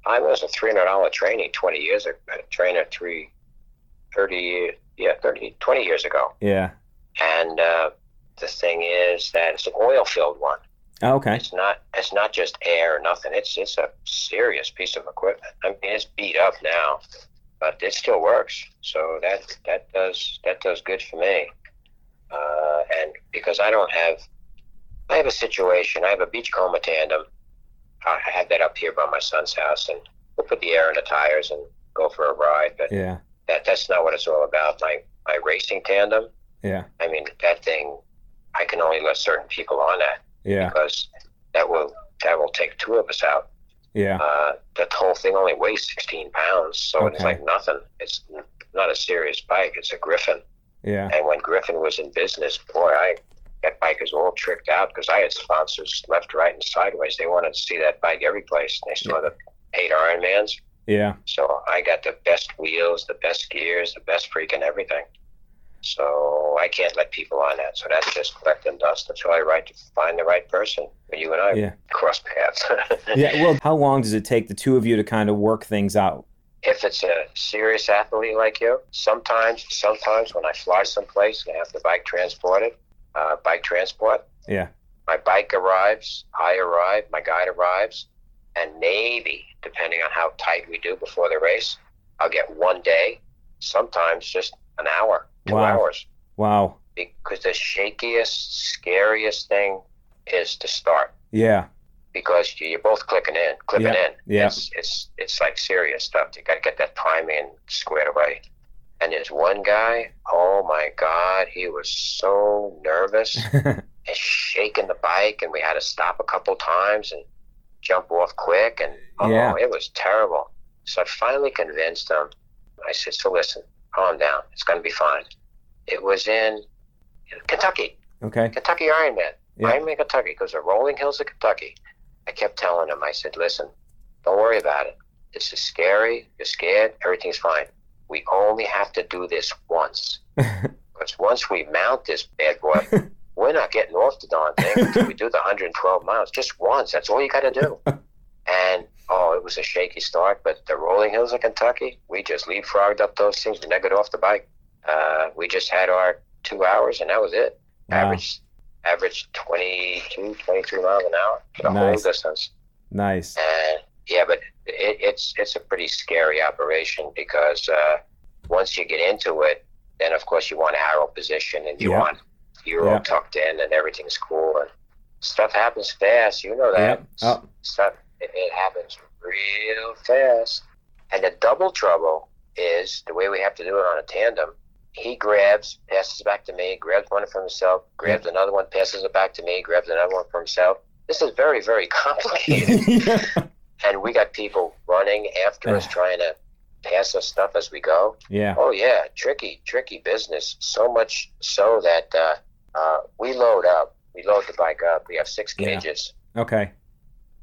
Speaker 2: I was a three hundred dollar training twenty years ago. Trainer three, 30, yeah, 30, 20 years ago.
Speaker 1: yeah.
Speaker 2: And uh, the thing is that it's an oil filled one.
Speaker 1: Okay.
Speaker 2: It's not. It's not just air or nothing. It's it's a serious piece of equipment. I mean, it's beat up now, but it still works. So that that does that does good for me. Uh, and because I don't have, I have a situation. I have a beachcomber tandem. I have that up here by my son's house, and we'll put the air in the tires and go for a ride. But
Speaker 1: Yeah.
Speaker 2: that that's not what it's all about. My my racing tandem.
Speaker 1: Yeah.
Speaker 2: I mean, that thing. I can only let certain people on that
Speaker 1: Yeah.
Speaker 2: because that will that will take two of us out.
Speaker 1: Yeah.
Speaker 2: Uh, that whole thing only weighs 16 pounds, so it's like nothing. It's not a serious bike. It's a Griffin.
Speaker 1: Yeah.
Speaker 2: And when Griffin was in business, boy, I that bike is all tricked out because I had sponsors left, right, and sideways. They wanted to see that bike every place. They saw the eight Ironmans.
Speaker 1: Yeah.
Speaker 2: So I got the best wheels, the best gears, the best freaking everything. So I can't let people on that. So that's just collecting dust until I right to find the right person. You and I
Speaker 1: Yeah.
Speaker 2: cross paths.
Speaker 1: Yeah. Well, how long does it take the two of you to kind of work things out?
Speaker 2: If it's a serious athlete like you, sometimes sometimes when I fly someplace and I have the bike transported, uh, bike transport,
Speaker 1: Yeah.
Speaker 2: my bike arrives, I arrive, my guide arrives, and maybe depending on how tight we do before the race, I'll get one day, sometimes just an hour, two
Speaker 1: Wow.
Speaker 2: hours.
Speaker 1: Wow.
Speaker 2: Because the shakiest, scariest thing is to start
Speaker 1: Yeah.
Speaker 2: Because you- you're both clicking in, clipping
Speaker 1: Yeah,
Speaker 2: in.
Speaker 1: yeah.
Speaker 2: It's it's it's like serious stuff. You got to get that timing squared away. And there's one guy. Oh my God, he was so nervous and shaking the bike, and we had to stop a couple times and jump off quick, and oh,
Speaker 1: Yeah.
Speaker 2: it was terrible. So I finally convinced him. I said, "So listen, calm down. It's going to be fine." It was in Kentucky.
Speaker 1: okay.
Speaker 2: Kentucky Ironman.
Speaker 1: Yeah.
Speaker 2: Ironman Kentucky goes the rolling hills of Kentucky. I kept telling him, I said, listen, don't worry about it. This is scary. You're scared. Everything's fine. We only have to do this once. Because once we mount this bad boy, we're not getting off the darn thing until we do the 112 miles. Just once. That's all you got to do. And oh, it was a shaky start, but the rolling hills of Kentucky, we just leapfrogged up those things. We never got off the bike. Uh, we just had our two hours, and that was it
Speaker 1: Wow.
Speaker 2: average average 22 23 miles an hour for the
Speaker 1: Nice.
Speaker 2: whole distance
Speaker 1: Nice.
Speaker 2: and yeah but it, it's it's a pretty scary operation because uh, once you get into it then of course you want aero position and you
Speaker 1: Yeah.
Speaker 2: want you're
Speaker 1: Yeah.
Speaker 2: all tucked in and everything's cool and stuff happens fast you know that
Speaker 1: Yep. Oh.
Speaker 2: stuff it, it happens real fast and the double trouble is the way we have to do it on a tandem he grabs, passes it back to me, grabs one for himself, grabs another one, passes it back to me, grabs another one for himself. This is very, very complicated.
Speaker 1: yeah.
Speaker 2: and we got people running after us, trying to pass us stuff as we go.
Speaker 1: Yeah.
Speaker 2: Oh, yeah, tricky, tricky business. So much so that uh, uh, we load up, we load the bike up. We have six
Speaker 1: Yeah.
Speaker 2: cages.
Speaker 1: Okay.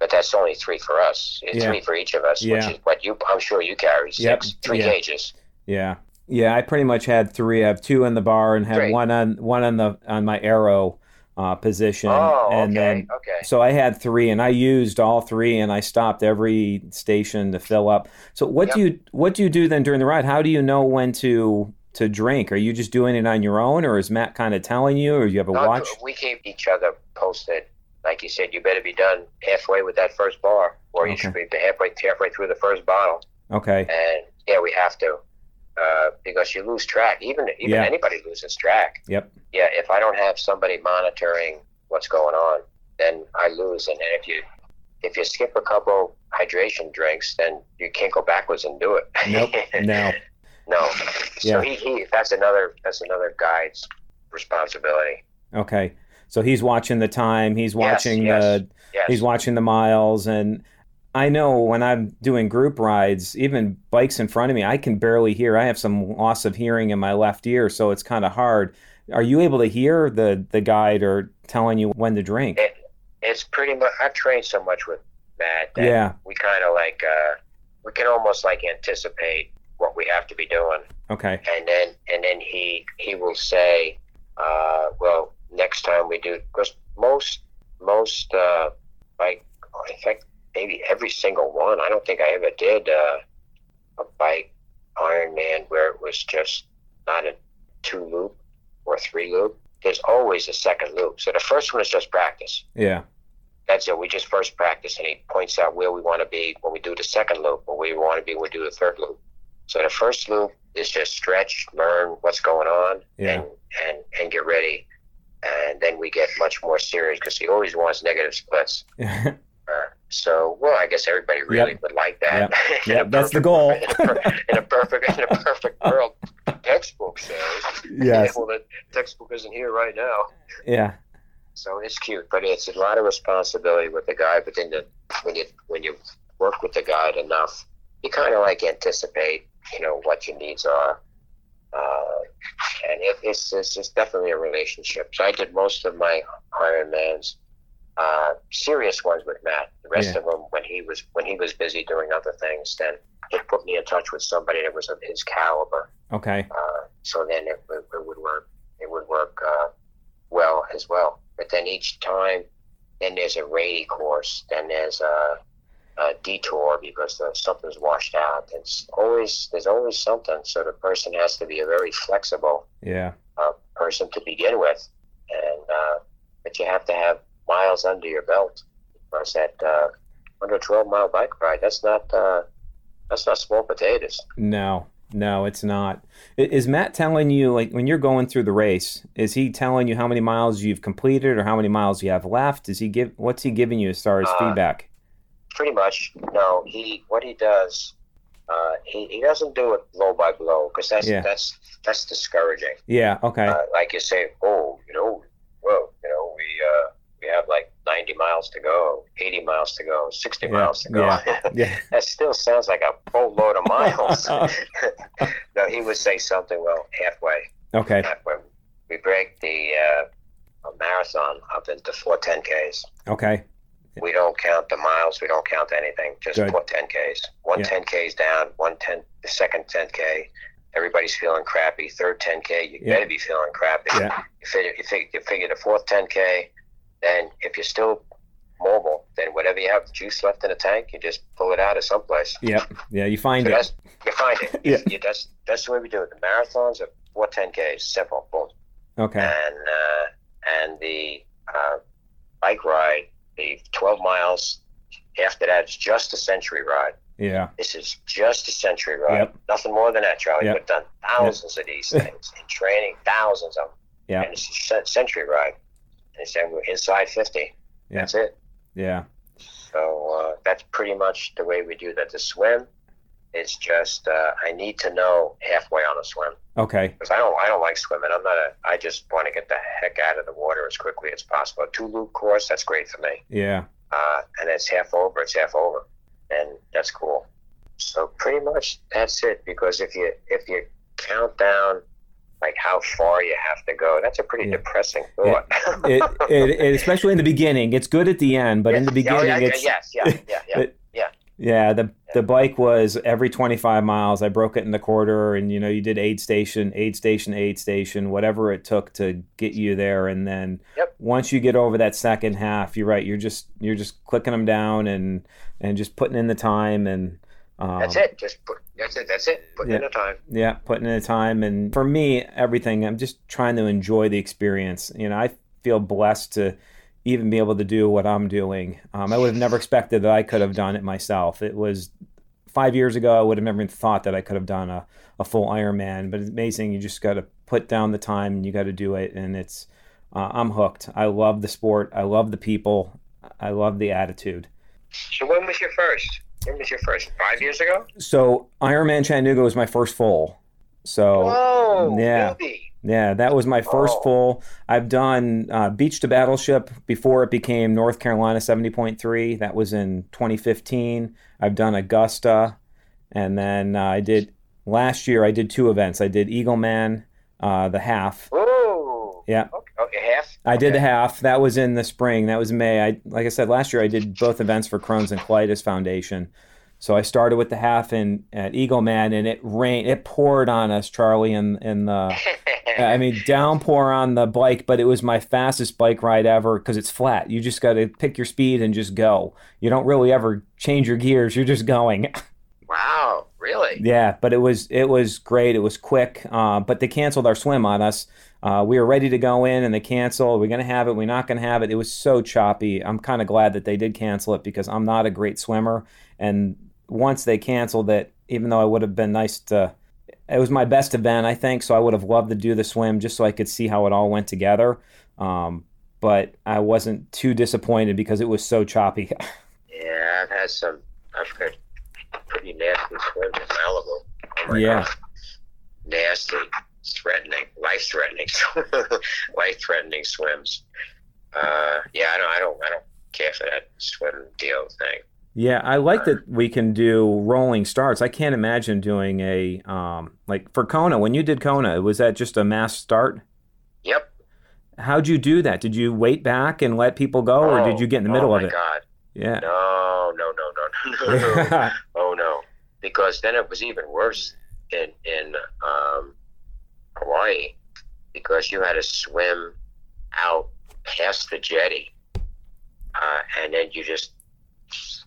Speaker 2: But that's only three for us. It's
Speaker 1: Yeah.
Speaker 2: Three for each of us,
Speaker 1: Yeah.
Speaker 2: which is what you. I'm sure you carry
Speaker 1: Yep.
Speaker 2: six, three
Speaker 1: Yeah.
Speaker 2: cages.
Speaker 1: Yeah. Yeah, I pretty much had three. I have two in the bar and have
Speaker 2: Great.
Speaker 1: one on one on the on my aero uh, position.
Speaker 2: Oh,
Speaker 1: and
Speaker 2: okay,
Speaker 1: then
Speaker 2: okay.
Speaker 1: so I had three and I used all three and I stopped every station to fill up. So what do you what do you do then during the ride? How do you know when to to drink? Are you just doing it on your own or is Matt kind of telling you or do you have a
Speaker 2: No,
Speaker 1: watch?
Speaker 2: We keep each other posted. Like you said, you better be done halfway with that first bar, or you should be halfway halfway through the first bottle.
Speaker 1: Okay.
Speaker 2: And yeah, we have to uh, because you lose track. Even even
Speaker 1: Yeah.
Speaker 2: anybody loses track.
Speaker 1: Yep.
Speaker 2: Yeah, if I don't have somebody monitoring what's going on, then I lose. And if you if you skip a couple hydration drinks, then you can't go backwards and do it.
Speaker 1: Nope. No.
Speaker 2: no. So
Speaker 1: Yeah.
Speaker 2: he, he that's another that's another guide's responsibility.
Speaker 1: Okay. So he's watching the time. He's watching
Speaker 2: yes,
Speaker 1: the
Speaker 2: yes.
Speaker 1: he's watching the miles and I know when I'm doing group rides, even bikes in front of me, I can barely hear. I have some loss of hearing in my left ear, so it's kind of hard. Are you able to hear the the guide or telling you when to drink?
Speaker 2: It, it's pretty much. I've trained so much with Matt that
Speaker 1: Yeah.
Speaker 2: we kind of like uh, we can almost like anticipate what we have to be doing,
Speaker 1: Okay.
Speaker 2: and then and then he he will say, uh, well, next time we do because most most uh, bike, in fact, maybe every single one. I don't think I ever did uh, a bike Ironman where it was just not a two loop or three loop. There's always a second loop. So the first one is just practice.
Speaker 1: Yeah.
Speaker 2: That's it. We just first practice, and he points out where we want to be when we do the second loop, or where we want to be when we do the third loop. So the first loop is just stretch, learn what's going on,
Speaker 1: Yeah.
Speaker 2: and, and and get ready. And then we get much more serious because he always wants negative splits.
Speaker 1: yeah.
Speaker 2: Uh, so, well, I guess everybody really would like that. A
Speaker 1: Yep, that's the goal.
Speaker 2: In a, per- in a perfect, in a perfect world, textbook says.
Speaker 1: Yes.
Speaker 2: well, the textbook isn't here right now.
Speaker 1: Yeah.
Speaker 2: So it's cute, but it's a lot of responsibility with the guy. But then the, when you when you work with the guide enough, you kind of like anticipate, you know, what your needs are, uh, and it, it's, it's it's definitely a relationship. So I did most of my Ironmans, uh, serious ones with Matt. The rest
Speaker 1: Yeah.
Speaker 2: of them, when he was when he was busy doing other things, then he put me in touch with somebody that was of his caliber.
Speaker 1: Okay.
Speaker 2: Uh, so then it, it, it would work. It would work uh, well as well. But then each time, then there's a rainy course. Then there's a, a detour because the, something's washed out. It's always there's always something. So the person has to be a very flexible
Speaker 1: Yeah.
Speaker 2: uh, person to begin with, and uh, but you have to have miles under your belt because that uh, under 12 mile bike ride that's not uh, that's not small potatoes.
Speaker 1: No. No, it's not. Is Matt telling you like when you're going through the race? Is he telling you how many miles you've completed or how many miles you have left? Is he give what's he giving you as far as
Speaker 2: Uh,
Speaker 1: feedback?
Speaker 2: pretty much no he what he does uh, he, he doesn't do it blow by blow because that's
Speaker 1: Yeah.
Speaker 2: that's that's discouraging
Speaker 1: Yeah. Okay.
Speaker 2: uh, like you say oh you know well you know we uh, we have like 90 miles to go 80 miles to go 60
Speaker 1: Yeah,
Speaker 2: miles to go
Speaker 1: yeah.
Speaker 2: that still sounds like a boatload of miles no he would say something well halfway
Speaker 1: okay.
Speaker 2: halfway we break the uh, marathon up into four 10ks
Speaker 1: Okay.
Speaker 2: we don't count the miles. We don't count anything. Just
Speaker 1: Good.
Speaker 2: put 10Ks. One
Speaker 1: Yeah.
Speaker 2: 10Ks down, one 10, the second 10K. Everybody's feeling crappy. Third 10K, you
Speaker 1: Yeah.
Speaker 2: better be feeling crappy.
Speaker 1: Yeah.
Speaker 2: You, figure, you, figure, you figure the fourth 10K, then if you're still mobile, then whatever you have juice left in the tank, you just pull it out of someplace.
Speaker 1: Yep. Yeah. You find
Speaker 2: So
Speaker 1: it.
Speaker 2: you find it.
Speaker 1: Yeah.
Speaker 2: You, that's, that's the way we do it. The marathons are four 10Ks, simple, boom
Speaker 1: Okay.
Speaker 2: and uh, and the uh, bike ride, the 12 miles. After that, it's just a century ride.
Speaker 1: Yeah.
Speaker 2: This is just a century ride.
Speaker 1: Yep.
Speaker 2: Nothing more than that, Charlie.
Speaker 1: Yep.
Speaker 2: We've done thousands of these things in training, thousands of them.
Speaker 1: Yeah.
Speaker 2: And it's a century ride. And saying we're inside 50.
Speaker 1: Yeah.
Speaker 2: That's it.
Speaker 1: Yeah.
Speaker 2: So uh, that's pretty much the way we do that. The swim is just uh, I need to know halfway on a swim
Speaker 1: Okay.
Speaker 2: because I don't I don't like swimming. I'm not a I just want to get the heck out of the water as quickly as possible. Two loop course that's great for me.
Speaker 1: Yeah.
Speaker 2: Uh, and it's half over. It's half over, and that's cool. So pretty much that's it. Because if you if you count down like how far you have to go, that's a pretty
Speaker 1: Yeah.
Speaker 2: depressing thought.
Speaker 1: It, it, it especially in the beginning. It's good at the end, but in the
Speaker 2: Yeah, oh,
Speaker 1: beginning,
Speaker 2: yeah, yeah,
Speaker 1: it's
Speaker 2: yes, yeah, yeah, yeah.
Speaker 1: it- Yeah, the the bike was every 25 miles. I broke it in the quarter, and you know, you did aid station, aid station, aid station, whatever it took to get you there. And then
Speaker 2: Yep.
Speaker 1: once you get over that second half, you're right. You're just you're just clicking them down and and just putting in the time and um,
Speaker 2: That's it. Just put. That's it. That's it. Put in
Speaker 1: Yeah.
Speaker 2: the time.
Speaker 1: yeah, putting in the time. And for me, everything. I'm just trying to enjoy the experience. You know, I feel blessed to even be able to do what I'm doing. Um, I would have never expected that I could have done it myself. It was five years ago. I would have never even thought that I could have done a, a full Ironman. But it's amazing. You just got to put down the time and you got to do it. And it's uh, I'm hooked. I love the sport. I love the people. I love the attitude.
Speaker 2: So when was your first? When was your first? Five years ago?
Speaker 1: So Ironman Chattanooga was my first full. So yeah.
Speaker 2: Really?
Speaker 1: Yeah, that was my first
Speaker 2: Oh.
Speaker 1: full. I've done uh, Beach to Battleship before it became North Carolina 70.3. That was in 2015. I've done Augusta, and then uh, I did last year. I did two events. I did Eagle Man, uh, the half.
Speaker 2: Ooh.
Speaker 1: Yeah.
Speaker 2: Okay, okay half.
Speaker 1: I did the half. That was in the spring. That was May. I like I said last year. I did both events for Crohn's and Colitis Foundation. So I started with the half in at Eagle Man, and it rained. It poured on us, Charlie, in in the. I mean, downpour on the bike, but it was my fastest bike ride ever because it's flat. You just got to pick your speed and just go. You don't really ever change your gears. You're just going.
Speaker 2: wow. Really?
Speaker 1: Yeah, but it was it was great. It was quick. Uh, but they canceled our swim on us. Uh, we were ready to go in, and they canceled. We're gonna have it. We're not gonna have it. It was so choppy. I'm kind of glad that they did cancel it because I'm not a great swimmer. And once they canceled it, even though I would have been nice to, it was my best event, I think. So I would have loved to do the swim just so I could see how it all went together. Um, but I wasn't too disappointed because it was so choppy.
Speaker 2: Yeah, I've had some. I've had pretty nasty swims in Malibu. Oh
Speaker 1: Yeah.
Speaker 2: God. Nasty, threatening, life-threatening, life-threatening swims. Uh, yeah, I don't, I don't, I don't care for that swim deal thing.
Speaker 1: Yeah, I like that we can do rolling starts. I can't imagine doing a um, like for Kona. When you did Kona, was that just a mass start?
Speaker 2: Yep.
Speaker 1: How'd you do that? Did you wait back and let people go, or did you get in the middle of it?
Speaker 2: oh
Speaker 1: of
Speaker 2: my
Speaker 1: it?
Speaker 2: God.
Speaker 1: Yeah.
Speaker 2: No, no, no, no, no, no. oh no, because then it was even worse in in um, Hawaii because you had to swim out past the jetty, uh, and then you just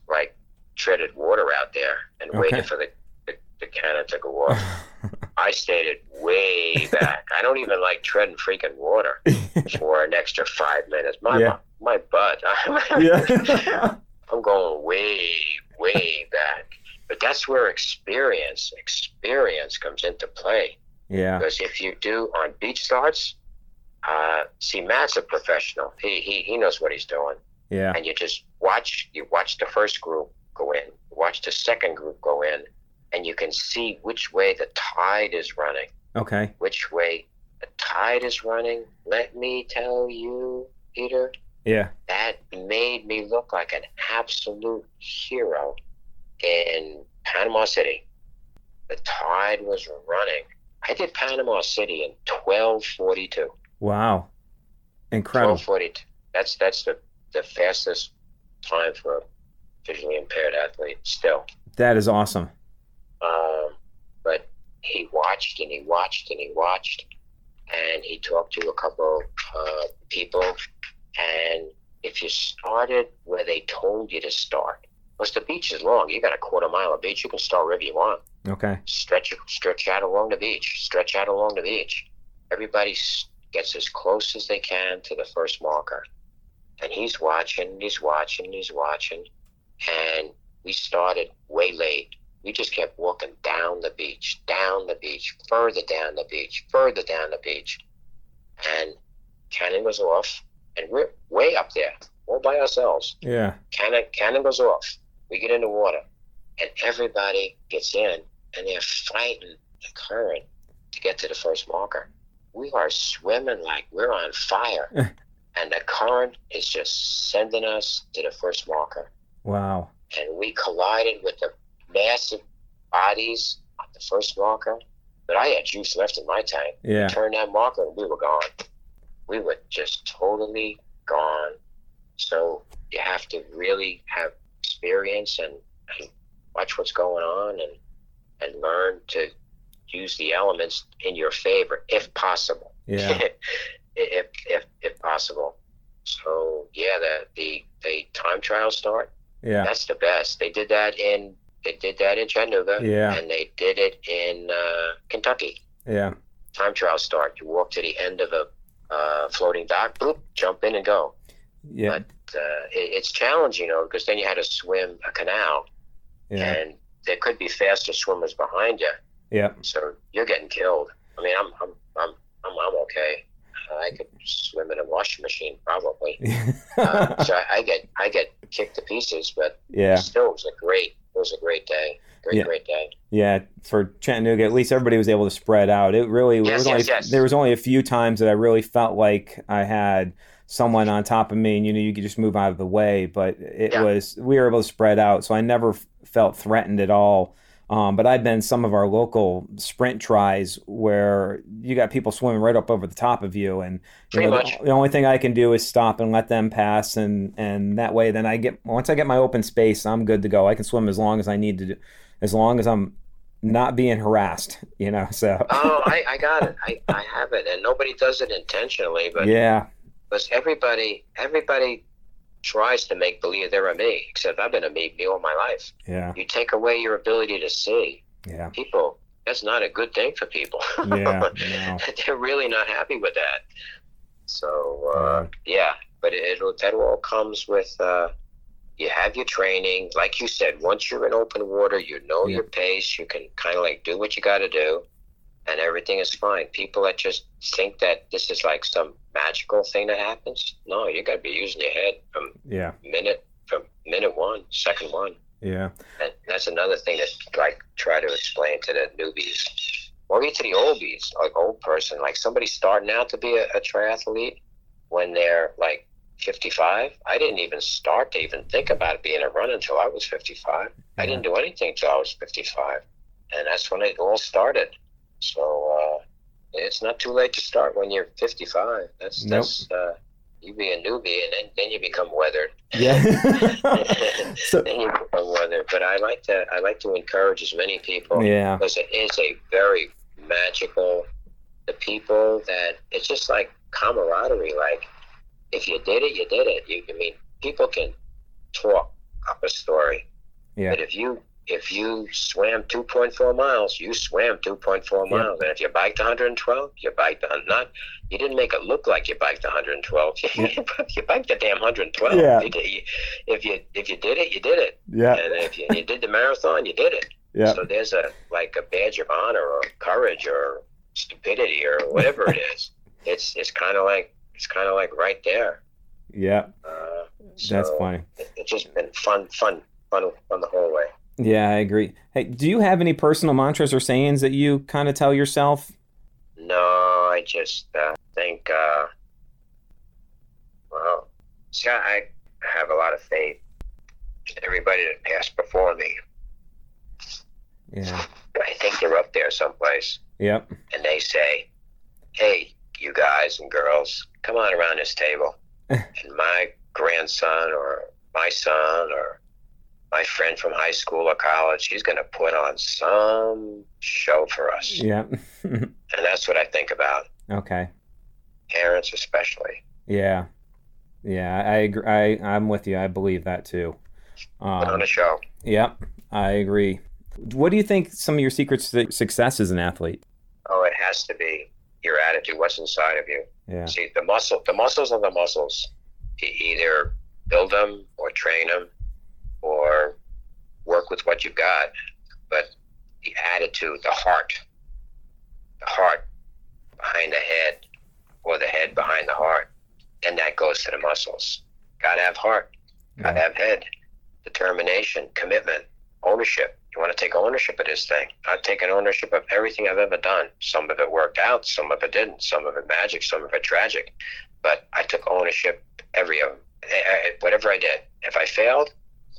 Speaker 2: like treaded water out there and
Speaker 1: Okay.
Speaker 2: waited for the, the the cannon to go off. I stayed it way back. I don't even like treading freaking water for an extra five minutes. My
Speaker 1: Yeah.
Speaker 2: my butt.
Speaker 1: yeah.
Speaker 2: I'm going way, way back. But that's where experience, experience comes into play.
Speaker 1: Yeah.
Speaker 2: Because if you do on beach starts, uh, see, Matt's a professional. He, he he knows what he's doing,
Speaker 1: Yeah.
Speaker 2: and you just watch. You watch the first group go in, watch the second group go in, and you can see which way the tide is running.
Speaker 1: Okay.
Speaker 2: Which way the tide is running. Let me tell you, Peter,
Speaker 1: Yeah.
Speaker 2: that made me look like an absolute hero in Panama City. The tide was running. I did Panama City in 1242.
Speaker 1: Wow. Incredible.
Speaker 2: 1242. That's that's the, the fastest time for a visually impaired athlete still.
Speaker 1: That is awesome.
Speaker 2: Um, but he watched and he watched and he watched, and he talked to a couple uh, people. And if you started where they told you to start, because the beach is long, you got a quarter mile of beach, you can start wherever you want.
Speaker 1: Okay.
Speaker 2: Stretch stretch out along the beach, stretch out along the beach. Everybody gets as close as they can to the first marker, and he's watching, he's watching, he's watching, and we started way late we just kept walking down the beach, down the beach, further down the beach, further down the beach. And cannon goes off, and we're way up there, all by ourselves.
Speaker 1: Yeah.
Speaker 2: Cannon, cannon goes off. We get in the water, and everybody gets in, and they're fighting the current to get to the first marker. We are swimming like we're on fire, and the current is just sending us to the first marker
Speaker 1: Wow.
Speaker 2: and we collided with the massive bodies on the first marker. But I had juice left in my tank.
Speaker 1: Yeah.
Speaker 2: Turned that marker and we were gone. We were just totally gone. So you have to really have experience and, and watch what's going on and and learn to use the elements in your favor if possible.
Speaker 1: Yeah.
Speaker 2: if, if if possible. So yeah, the the the time trial start
Speaker 1: Yeah.
Speaker 2: that's the best. They did that in they did that in Chattanooga,
Speaker 1: Yeah.
Speaker 2: and they did it in uh, Kentucky.
Speaker 1: Yeah.
Speaker 2: Time trial start. You walk to the end of a uh, floating dock, boop, jump in and go.
Speaker 1: Yeah.
Speaker 2: But uh, it, it's challenging, you know, because then you had to swim a canal,
Speaker 1: Yeah.
Speaker 2: and there could be faster swimmers behind you,
Speaker 1: Yeah.
Speaker 2: so you're getting killed. I mean, I'm I'm I'm I'm, I'm okay. Uh, I could swim in a washing machine probably. Uh, so I, I get I get kicked to pieces, but
Speaker 1: yeah.
Speaker 2: still it was a great it was a great day Great,
Speaker 1: Yeah.
Speaker 2: great day.
Speaker 1: Yeah, for Chattanooga, at least everybody was able to spread out. It really
Speaker 2: Yes,
Speaker 1: was only,
Speaker 2: yes, yes.
Speaker 1: there was only a few times that I really felt like I had someone on top of me, and you know you could just move out of the way. But it
Speaker 2: Yeah.
Speaker 1: was we were able to spread out, so I never f- felt threatened at all. Um, but I've been some of our local sprint tries where you got people swimming right up over the top of you, and you know,
Speaker 2: much.
Speaker 1: The, the only thing I can do is stop and let them pass, and and that way, then I get once I get my open space, I'm good to go. I can swim as long as I need to, do, as long as I'm not being harassed, you know. So
Speaker 2: Oh, I, I got it. I, I have it, and nobody does it intentionally, but
Speaker 1: yeah,
Speaker 2: because everybody everybody tries to make believe they're a me. Except I've been a me, me all my life.
Speaker 1: yeah,
Speaker 2: You take away your ability to see
Speaker 1: yeah,
Speaker 2: people. That's not a good thing for people.
Speaker 1: yeah.
Speaker 2: They're really not happy with that. So uh, yeah, but it, it that all comes with. Uh, you have your training, like you said. Once you're in open water, you know
Speaker 1: Yeah.
Speaker 2: your pace. You can kind of like do what you got to do, and everything is fine. People that just think that this is like some magical thing that happens. No, you got to be using your head from
Speaker 1: Yeah,
Speaker 2: minute from minute one, second one.
Speaker 1: yeah,
Speaker 2: And that's another thing that like try to explain to the newbies, or even to the oldies, like old person, like somebody starting out to be a, a triathlete when they're like 55. I didn't even start to even think about being a runner until I was 55. I didn't do anything until I was 55, and that's when it all started. So uh, it's not too late to start when you're 55. That's
Speaker 1: Nope.
Speaker 2: that's uh, you be a newbie, and then, then you become weathered
Speaker 1: yeah. so
Speaker 2: then you become weathered. But I like to I like to encourage as many people
Speaker 1: yeah,
Speaker 2: because it is a very magical. The people that it's just like camaraderie. Like if you did it, you did it. You, I mean, people can talk up a story,
Speaker 1: yeah,
Speaker 2: but if you if you swam 2.4 miles, you swam 2.4
Speaker 1: Yeah.
Speaker 2: miles, and if you biked 112, you biked on not. You didn't make it look like you biked 112. You biked the damn 112.
Speaker 1: Yeah.
Speaker 2: You did- you- if you if you did it, you did it.
Speaker 1: yeah,
Speaker 2: And if you, you did the marathon, you did it.
Speaker 1: yeah,
Speaker 2: So there's a like a badge of honor or courage or stupidity or whatever it is. It's it's kind of like it's kind of like right there.
Speaker 1: yeah.
Speaker 2: Uh,
Speaker 1: That's
Speaker 2: so
Speaker 1: funny.
Speaker 2: it- It's just been fun, fun, fun, fun the whole way.
Speaker 1: Yeah, I agree. Hey, do you have any personal mantras or sayings that you kind of tell yourself?
Speaker 2: No, I just uh, think. Uh, well, see, I have a lot of faith in everybody that passed before me.
Speaker 1: Yeah.
Speaker 2: I think they're up there someplace.
Speaker 1: Yep.
Speaker 2: and they say, "Hey, you guys and girls, come on around this table." and my grandson or my son or my friend from high school or college, he's going to put on some show for us.
Speaker 1: Yeah.
Speaker 2: And that's what I think about
Speaker 1: okay.
Speaker 2: parents especially.
Speaker 1: Yeah. Yeah, I agree. I, I'm with you. I believe that too.
Speaker 2: Put on
Speaker 1: Um,
Speaker 2: a show.
Speaker 1: yep. I agree. What do you think some of your secrets to success as an athlete?
Speaker 2: Oh, it has to be your attitude, what's inside of you.
Speaker 1: Yeah.
Speaker 2: See, the muscle, the muscles are the muscles. You either build them or train them, work with what you've got. But the attitude, the heart, the heart behind the head, or the head behind the heart, then that goes to the muscles. Got to have heart. Got to
Speaker 1: Yeah.
Speaker 2: have head. Determination, commitment, ownership. You want to take ownership of this thing. I've taken ownership of everything I've ever done. Some of it worked out, some of it didn't. Some of it magic, some of it tragic. But I took ownership every of eh, eh, whatever I did. If I failed,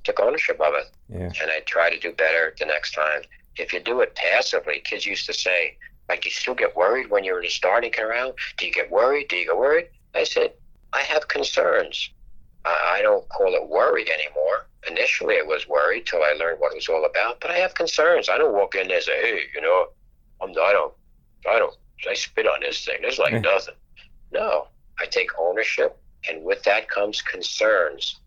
Speaker 2: took ownership of it,
Speaker 1: Yeah.
Speaker 2: and I try to do better the next time. If you do it passively, kids used to say, like, you still get worried when you're in the starting around. Do you get worried? Do you get worried? I said, I have concerns. I, I don't call it worry anymore. Initially, it was worried till I learned what it was all about. But I have concerns. I don't walk in there and say, "Hey, you know, I'm I don't, I don't, I spit on this thing. There's like nothing." No, I take ownership, and with that comes concerns,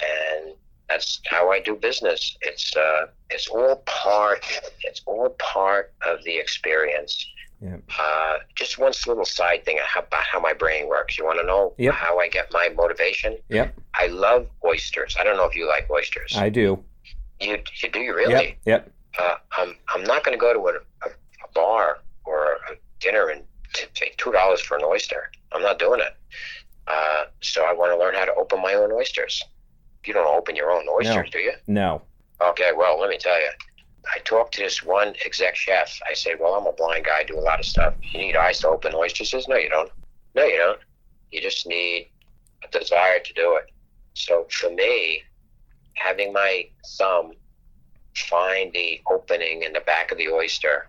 Speaker 2: and that's how I do business. It's uh, it's all part. It's all part of the experience.
Speaker 1: Yeah.
Speaker 2: Uh, just one little side thing about how my brain works. You want to know
Speaker 1: Yep.
Speaker 2: how I get my motivation?
Speaker 1: Yep.
Speaker 2: I love oysters. I don't know if you like oysters.
Speaker 1: I do.
Speaker 2: you, you do you really?
Speaker 1: Yep. Yep.
Speaker 2: Uh, I'm I'm not going to go to a, a, a bar or a dinner and t- pay two dollars for an oyster. I'm not doing it. Uh, so I want to learn how to open my own oysters. You don't open your own oysters, do you?
Speaker 1: No.
Speaker 2: Okay, well, let me tell you, I talked to this one exec chef. I said, "Well, I'm a blind guy. I do a lot of stuff. You need eyes to open oysters." He says, "No, you don't. No, you don't. You just need a desire to do it." So for me, having my thumb find the opening in the back of the oyster,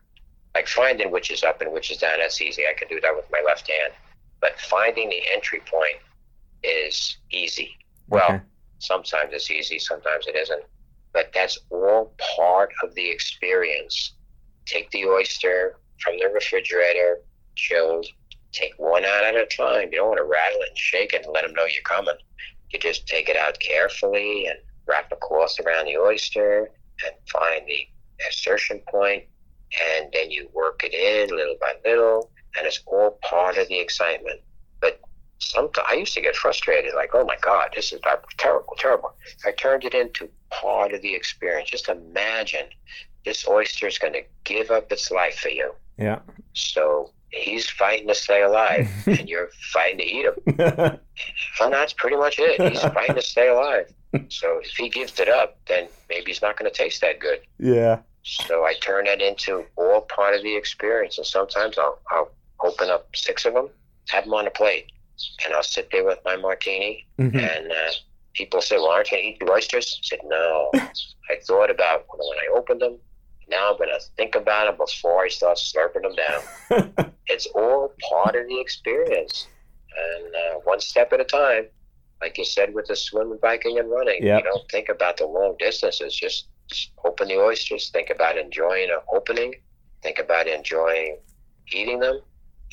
Speaker 2: like finding which is up and which is down, that's easy. I can do that with my left hand. But finding the entry point is easy. Well,
Speaker 1: Okay.
Speaker 2: Sometimes it's easy, sometimes it isn't. But that's all part of the experience. Take the oyster from the refrigerator, chilled. Take one out at a time. You don't want to rattle it and shake it and let them know you're coming. You just take it out carefully and wrap a cloth around the oyster and find the insertion point, and then you work it in little by little, and it's all part of the excitement. Sometimes I used to get frustrated, like, oh my God, this is terrible, terrible. I turned it into part of the experience. Just imagine this oyster is going to give up its life for you.
Speaker 1: Yeah.
Speaker 2: So he's fighting to stay alive, and you're fighting to eat him. And that's pretty much it. He's fighting to stay alive. So if he gives it up, then maybe he's not going to taste that good.
Speaker 1: yeah.
Speaker 2: So I turn that into all part of the experience. And sometimes I'll, I'll open up six of them, have them on a plate, and I'll sit there with my martini.
Speaker 1: Mhm.
Speaker 2: And uh, people say, Well, aren't you eat the oysters? I said, No. I thought about when I opened them. Now I'm going to think about them before I start slurping them down. it's all part of the experience. And uh, one step at a time, like you said with the swimming, biking, and running,
Speaker 1: Yep.
Speaker 2: you don't think about the long distances. Just, just open the oysters, think about enjoying an opening, think about enjoying eating them,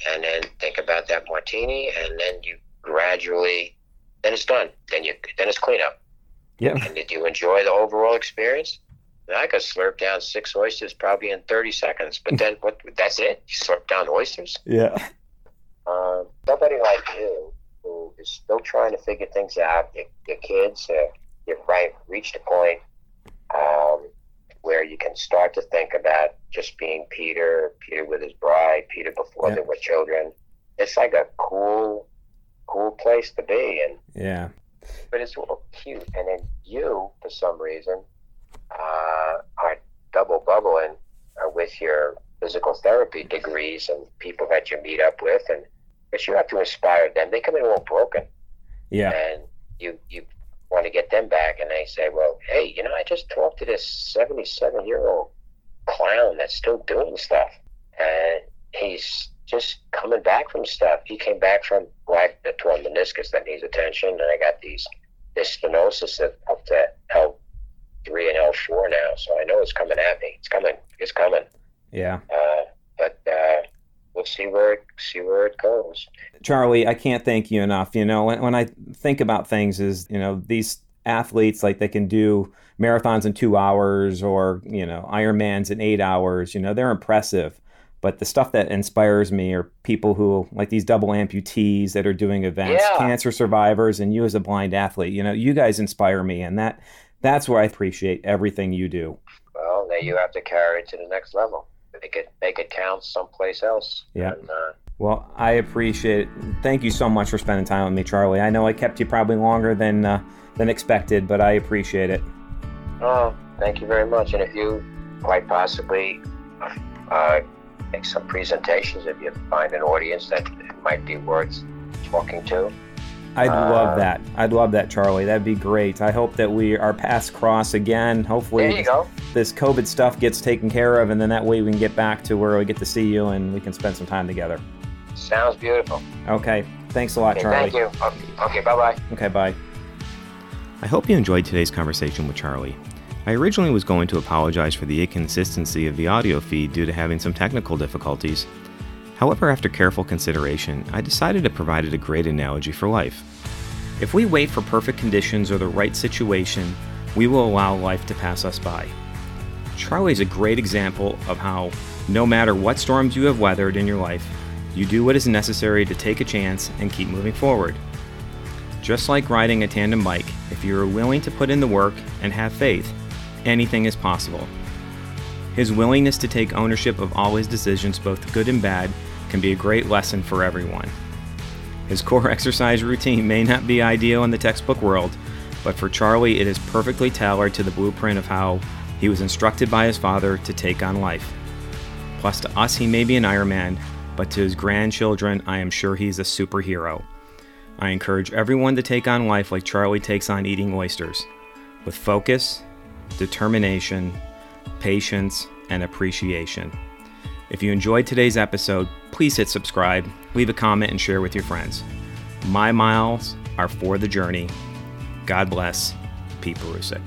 Speaker 2: and then think about that martini, and then you gradually, then it's done. Then you, then it's cleanup.
Speaker 1: yeah.
Speaker 2: And did you enjoy the overall experience? I, I could slurp down six oysters probably in 30 seconds, but then what? That's it? You slurp down oysters?
Speaker 1: Yeah.
Speaker 2: Um, somebody like you who is still trying to figure things out. Your, your kids, uh, you've right, reached a point um, where you can start to think about just being Peter, Peter with his bride, Peter before
Speaker 1: Yeah.
Speaker 2: they were children. It's like a cool, cool place to be, and
Speaker 1: Yeah.
Speaker 2: but it's all cute. And then you, for some reason, uh, are double bubbling uh, with your physical therapy degrees and people that you meet up with, and but you have to inspire them. They come in all broken,
Speaker 1: Yeah.
Speaker 2: and you you want to get them back, and they say, "Well, hey, you know, I just talked to this seventy-seven year old clown that's still doing stuff, and he's just coming back from stuff. He came back from like the torn meniscus that needs attention, and I got these this stenosis of- up to L three and L four now, so I know it's coming at me. It's coming. It's coming.
Speaker 1: Yeah.
Speaker 2: Uh, but uh, we'll see where it, see where it goes.
Speaker 1: Charlie, I can't thank you enough. You know, when, when I think about things, is you know these athletes like they can do marathons in two hours or you know Ironmans in eight hours. You know, they're impressive. But the stuff that inspires me are people who like these double amputees that are doing events,
Speaker 2: Yeah.
Speaker 1: cancer survivors, and you as a blind athlete. You know, you guys inspire me, and that that's where I appreciate everything you do.
Speaker 2: Well, now you have to carry it to the next level. Make it make it count someplace else.
Speaker 1: Yeah.
Speaker 2: And, uh,
Speaker 1: Well, I appreciate it. Thank you so much for spending time with me, Charlie. I know I kept you probably longer than uh, than expected, but I appreciate it.
Speaker 2: Oh, thank you very much. And if you quite possibly uh, make some presentations, if you find an audience that might be worth talking to,
Speaker 1: I'd
Speaker 2: Uh,
Speaker 1: love that. I'd love that, Charlie. That'd be great. I hope that we our paths cross again. Hopefully,
Speaker 2: there you go.
Speaker 1: this COVID stuff gets taken care of, and then that way we can get back to where we get to see you and we can spend some time together.
Speaker 2: Sounds beautiful.
Speaker 1: Okay. Thanks a lot,
Speaker 2: Okay,
Speaker 1: Charlie.
Speaker 2: thank you. Okay, okay bye bye.
Speaker 1: Okay, bye.
Speaker 3: I hope you enjoyed today's conversation with Charlie. I originally was going to apologize for the inconsistency of the audio feed due to having some technical difficulties. However, after careful consideration, I decided it provided a great analogy for life.
Speaker 1: If we wait for perfect conditions or the right situation, we will allow life to pass us by. Charlie's a great example of how, no matter what storms you have weathered in your life, you do what is necessary to take a chance and keep moving forward. Just like riding a tandem bike, if you are willing to put in the work and have faith, anything is possible. His willingness to take ownership of all his decisions, both good and bad, can be a great lesson for everyone. His core exercise routine may not be ideal in the textbook world, but for Charlie, it is perfectly tailored to the blueprint of how He was instructed by his father to take on life. Plus, to us, he may be an Iron Man, but to his grandchildren, I am sure he's a superhero. I encourage everyone to take on life like Charlie takes on eating oysters with focus, determination, patience, and appreciation. If you enjoyed today's episode, please hit subscribe, leave a comment, and share with your friends. My miles are for the journey. God bless. Pete Perusic.